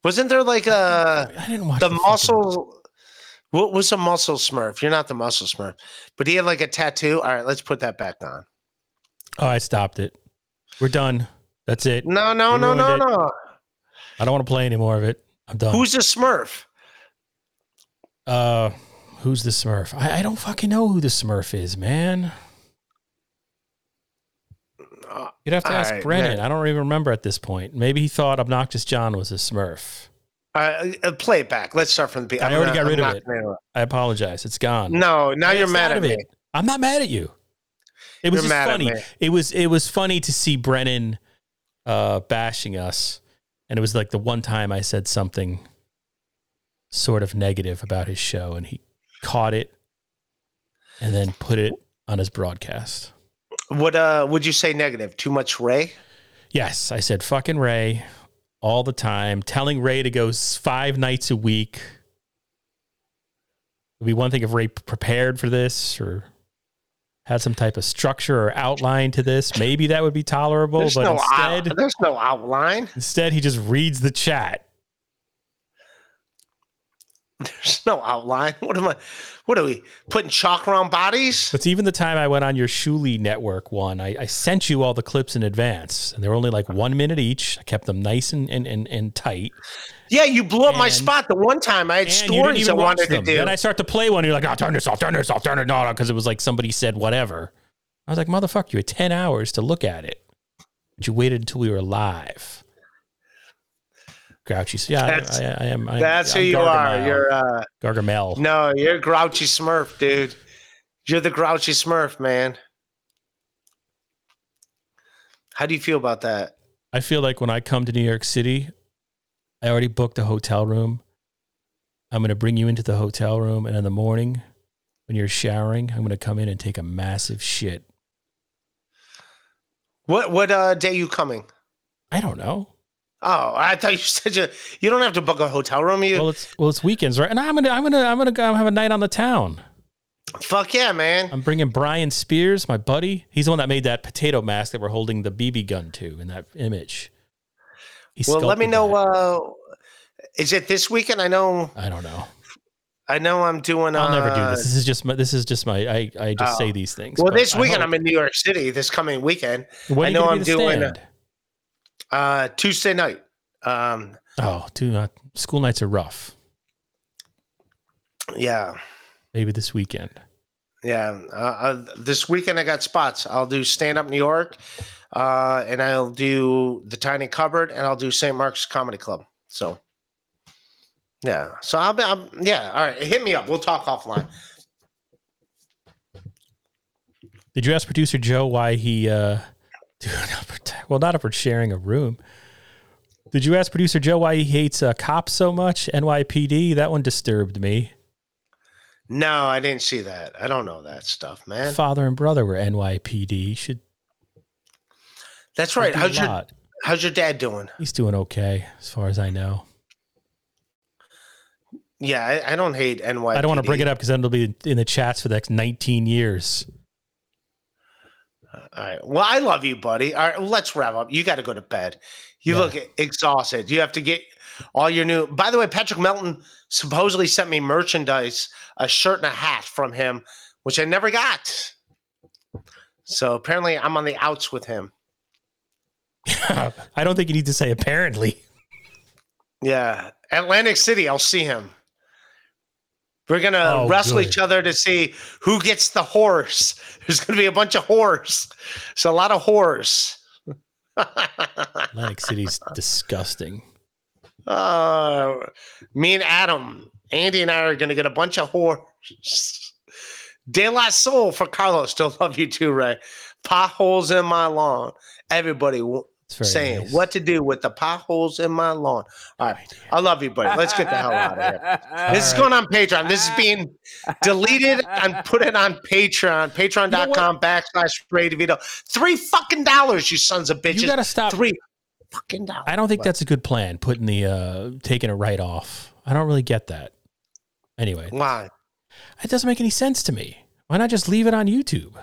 Wasn't there like a I didn't watch the the muscle? What was a muscle Smurf? You're not the muscle Smurf, but he had like a tattoo. All right, let's put that back on. Oh, I stopped it. We're done. That's it. No, no, no, no, it. no. I don't want to play any more of it. I'm done. Who's the Smurf? uh? Who's the Smurf? I, I don't fucking know who the Smurf is, man. Uh, You'd have to ask Brennan. man. I don't even remember at this point. Maybe he thought Obnoxious John was a Smurf. Uh, uh, play it back. Let's start from the beginning. I already got rid I'm of it. gonna- I apologize. It's gone. No, now I you're mad at me. it. I'm not mad at you. It was just funny. It was it was funny to see Brennan uh, bashing us, and it was like the one time I said something sort of negative about his show, and he caught it and then put it on his broadcast. What uh would you say negative? Too much Ray? Yes, I said fucking Ray all the time, telling Ray to go five nights a week. It'd be one thing if Ray prepared for this or had some type of structure or outline to this. Maybe that would be tolerable, There's but no instead, out, there's no outline. instead he just reads the chat. There's no outline. What am I? What are we putting chalk around bodies? But even the time I went on your Shuli Network one, I, I sent you all the clips in advance, and they were only like one minute each. I kept them nice and and, and, and tight. Yeah, you blew up my spot the one time. I had And you stories I wanted to them. do. Then I start to play one. You're like, oh, turn this off, turn this off, turn it on, because it was like somebody said whatever. I was like, motherfucker, you had ten hours to look at it, but you waited until we were live. Grouchy, yeah, I- That's- I, I, am. I, That's who I'm you are. You're uh Gargamel. no, you're grouchy Smurf, dude. You're the grouchy Smurf, man. How do you feel about that? I feel like when I come to New York City, I already booked a hotel room. I'm going to bring you into the hotel room, and in the morning, when you're showering, I'm going to come in and take a massive shit. What what uh day you coming? I don't know. Oh, I thought you said you you don't have to book a hotel room. You Well, it's well, it's weekends, right? And I'm gonna, I'm gonna, I'm gonna go have a night on the town. fuck yeah, man. I'm bringing Brian Spears, my buddy. He's the one that made that potato mask that we're holding the BB gun to in that image. He well, let me know. Uh, is it this weekend? I know. I don't know. I know. I'm doing. I'll never do uh, this. This is just my. This is just my. I, I just Oh. say these things. Well, this weekend I'm in New York City. This coming weekend, When I know I'm doing stand? Uh, Tuesday night. Um, Oh, do not. School nights are rough. yeah, Maybe this weekend. yeah. Uh, uh, this weekend I got spots. I'll do stand up New York, uh, and I'll do the Tiny Cupboard, and I'll do St. Mark's Comedy Club. So, yeah. So I'll be. I'm, yeah. All right. Hit me up. We'll talk offline. Did you ask producer Joe why he? uh dude, Upward- Well, not upward sharing a room. Did you ask producer Joe why he hates uh, cops so much? NYPD. That one disturbed me. No, I didn't see that. I don't know that stuff, man. Father and brother were NYPD. Should. That's right. How's your lot. How's your dad doing? He's doing okay, as far as I know. Yeah, I, I don't hate NYPD. I don't want to bring it up because then it'll be in the chats for the next 19 years. All right. Well, I love you, buddy. All right, well, let's wrap up. You got to go to bed. You Yeah. look exhausted. You have to get all your new. By the way, Patrick Melton supposedly sent me merchandise, a shirt and a hat from him, which I never got. So apparently, I'm on the outs with him. I don't think you need to say apparently. Yeah, Atlantic City. I'll see him. We're gonna Oh, wrestle good. each other to see who gets the horse. There's gonna be a bunch of horse. It's a lot of horse. Atlantic City's disgusting. Uh, me and Adam, Andy and I are going to get a bunch of horse. De La Soul for Carlos. Still love you too, Ray. Potholes in my lawn. Everybody w- It's very saying nice. what to do with the potholes in my lawn. All right. I love you, buddy. Let's get the hell out of here. This is going on Patreon. This is being deleted and put it on Patreon. Patreon.com backslash Ray DeVito. Three fucking dollars, you sons of bitches. You got to stop. Three fucking dollars. I don't think that's a good plan. Putting the uh taking it right off. I don't really get that. Anyway, Why? it doesn't make any sense to me. Why not just leave it on YouTube?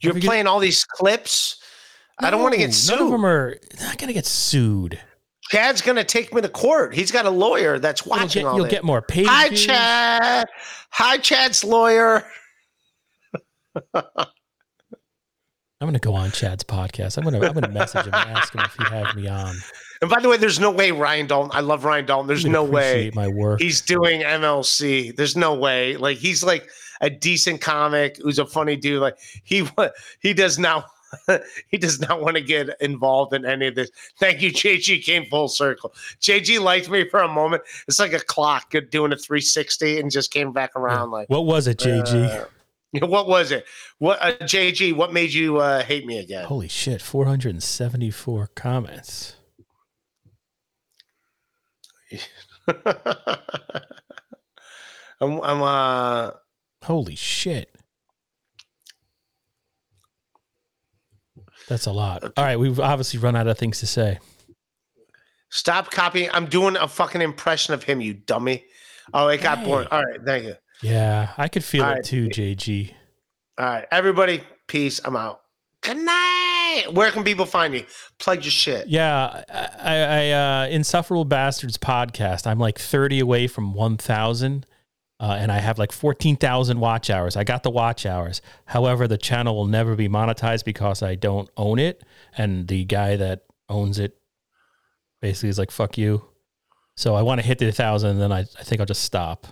You're forget- playing all these clips. I don't want to get sued. None of them are not gonna get sued. Chad's going to take me to court. He's got a lawyer that's You'll watching get, all you'll get more page Hi. Chad. Hi, Chad's lawyer. I'm gonna go on Chad's podcast. I'm gonna I'm gonna message him and ask him if he'd have me on. And by the way, there's no way Ryan Dalton. I love Ryan Dalton. There's no way my work. he's doing MLC. There's no way. Like he's like a decent comic who's a funny dude. Like he he does not he does not want to get involved in any of this. Thank you, JG. Came full circle. JG liked me for a moment. It's like a clock doing a 360 and just came back around. Like, What was it, JG? uh, what was it? What uh, JG? What made you uh, hate me again? Holy shit, 474 comments. I'm, I'm uh Holy shit. That's a lot. All right, we've obviously run out of things to say. stop copying. I'm doing a fucking impression of him, you dummy. Oh, it got Hey. boring. All right, thank you. Yeah, I could feel All it right. too, JG. All right, everybody, peace. I'm out. Good night. Where can people find you? Plug your shit. Yeah, I, I, I uh, Insufferable Bastards podcast. I'm like 30 away from 1,000, uh, and I have like 14,000 watch hours. I got the watch hours. However, the channel will never be monetized because I don't own it, and the guy that owns it basically is like, "Fuck you." So I want to hit the thousand, and then I, I think I'll just stop.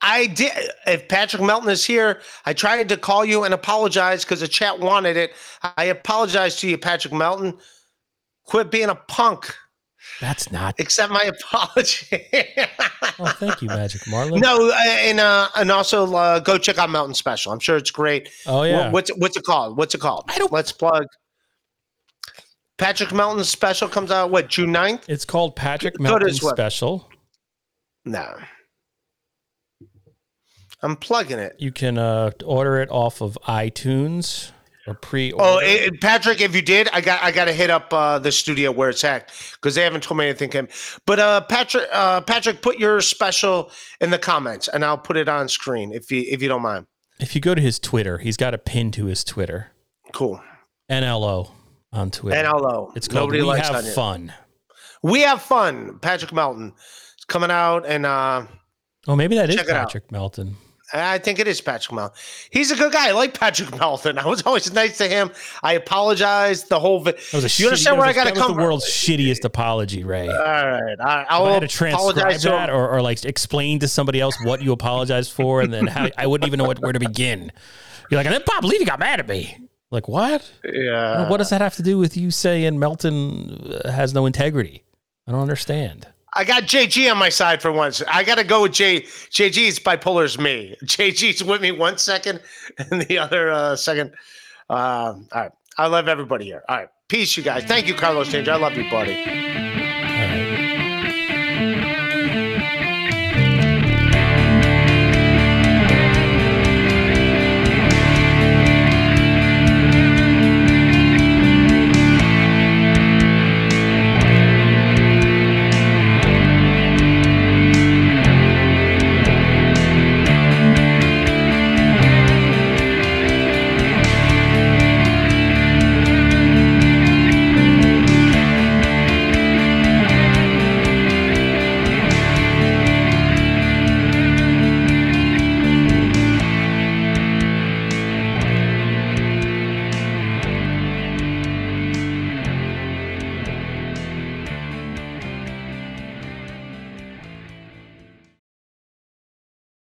I did. If Patrick Melton is here, I tried to call you and apologize because the chat wanted it. I apologize to you, Patrick Melton. Quit being a punk. That's not. Accept my apology. Oh, thank you, Magic Marlin. no, uh, and uh, and also uh, go check out Melton Special. I'm sure it's great. Oh yeah. What's what's it called? What's it called? I don't- Let's plug. Patrick Melton Special comes out what June 9th? It's called Patrick Go to Melton Special. No. I'm plugging it. You can uh, order it off of iTunes or pre-order. Oh, it, it- Patrick, if you did, I got I got to hit up uh, the studio where it's at because they haven't told me anything. Kim. But uh, Patrick, uh, Patrick, put your special in the comments, and I'll put it on screen if you if you don't mind. if you go to his Twitter, he's got a pin to his Twitter. Cool. NLO on Twitter. NLO. It's called Nobody We likes Have. Fun. We have fun. Patrick Melton is coming out, and uh, Oh, maybe that is Check out. Patrick Melton. I think it is Patrick Melton. He's a good guy. I like Patrick Melton. I was always nice to him. I apologize. The whole. Vi- That was a you shitty- understand where I was a- got to come the world's shittiest apology, Ray. All right. I, I I'll had to transcribe that or, or like explain to somebody else what you apologized for, and then how, I wouldn't even know what, where to begin. You're like, I didn't believe you got mad at me. Like what? Yeah. what does that have to do with you saying Melton uh, has no integrity? I don't understand. I got JG on my side for once. I got to go with J. JG's bipolar's me. JG's with me one second, and the other uh, second. Um, all right. I love everybody here. All right. Peace, you guys. Thank you, Carlos Danger. I love you, buddy.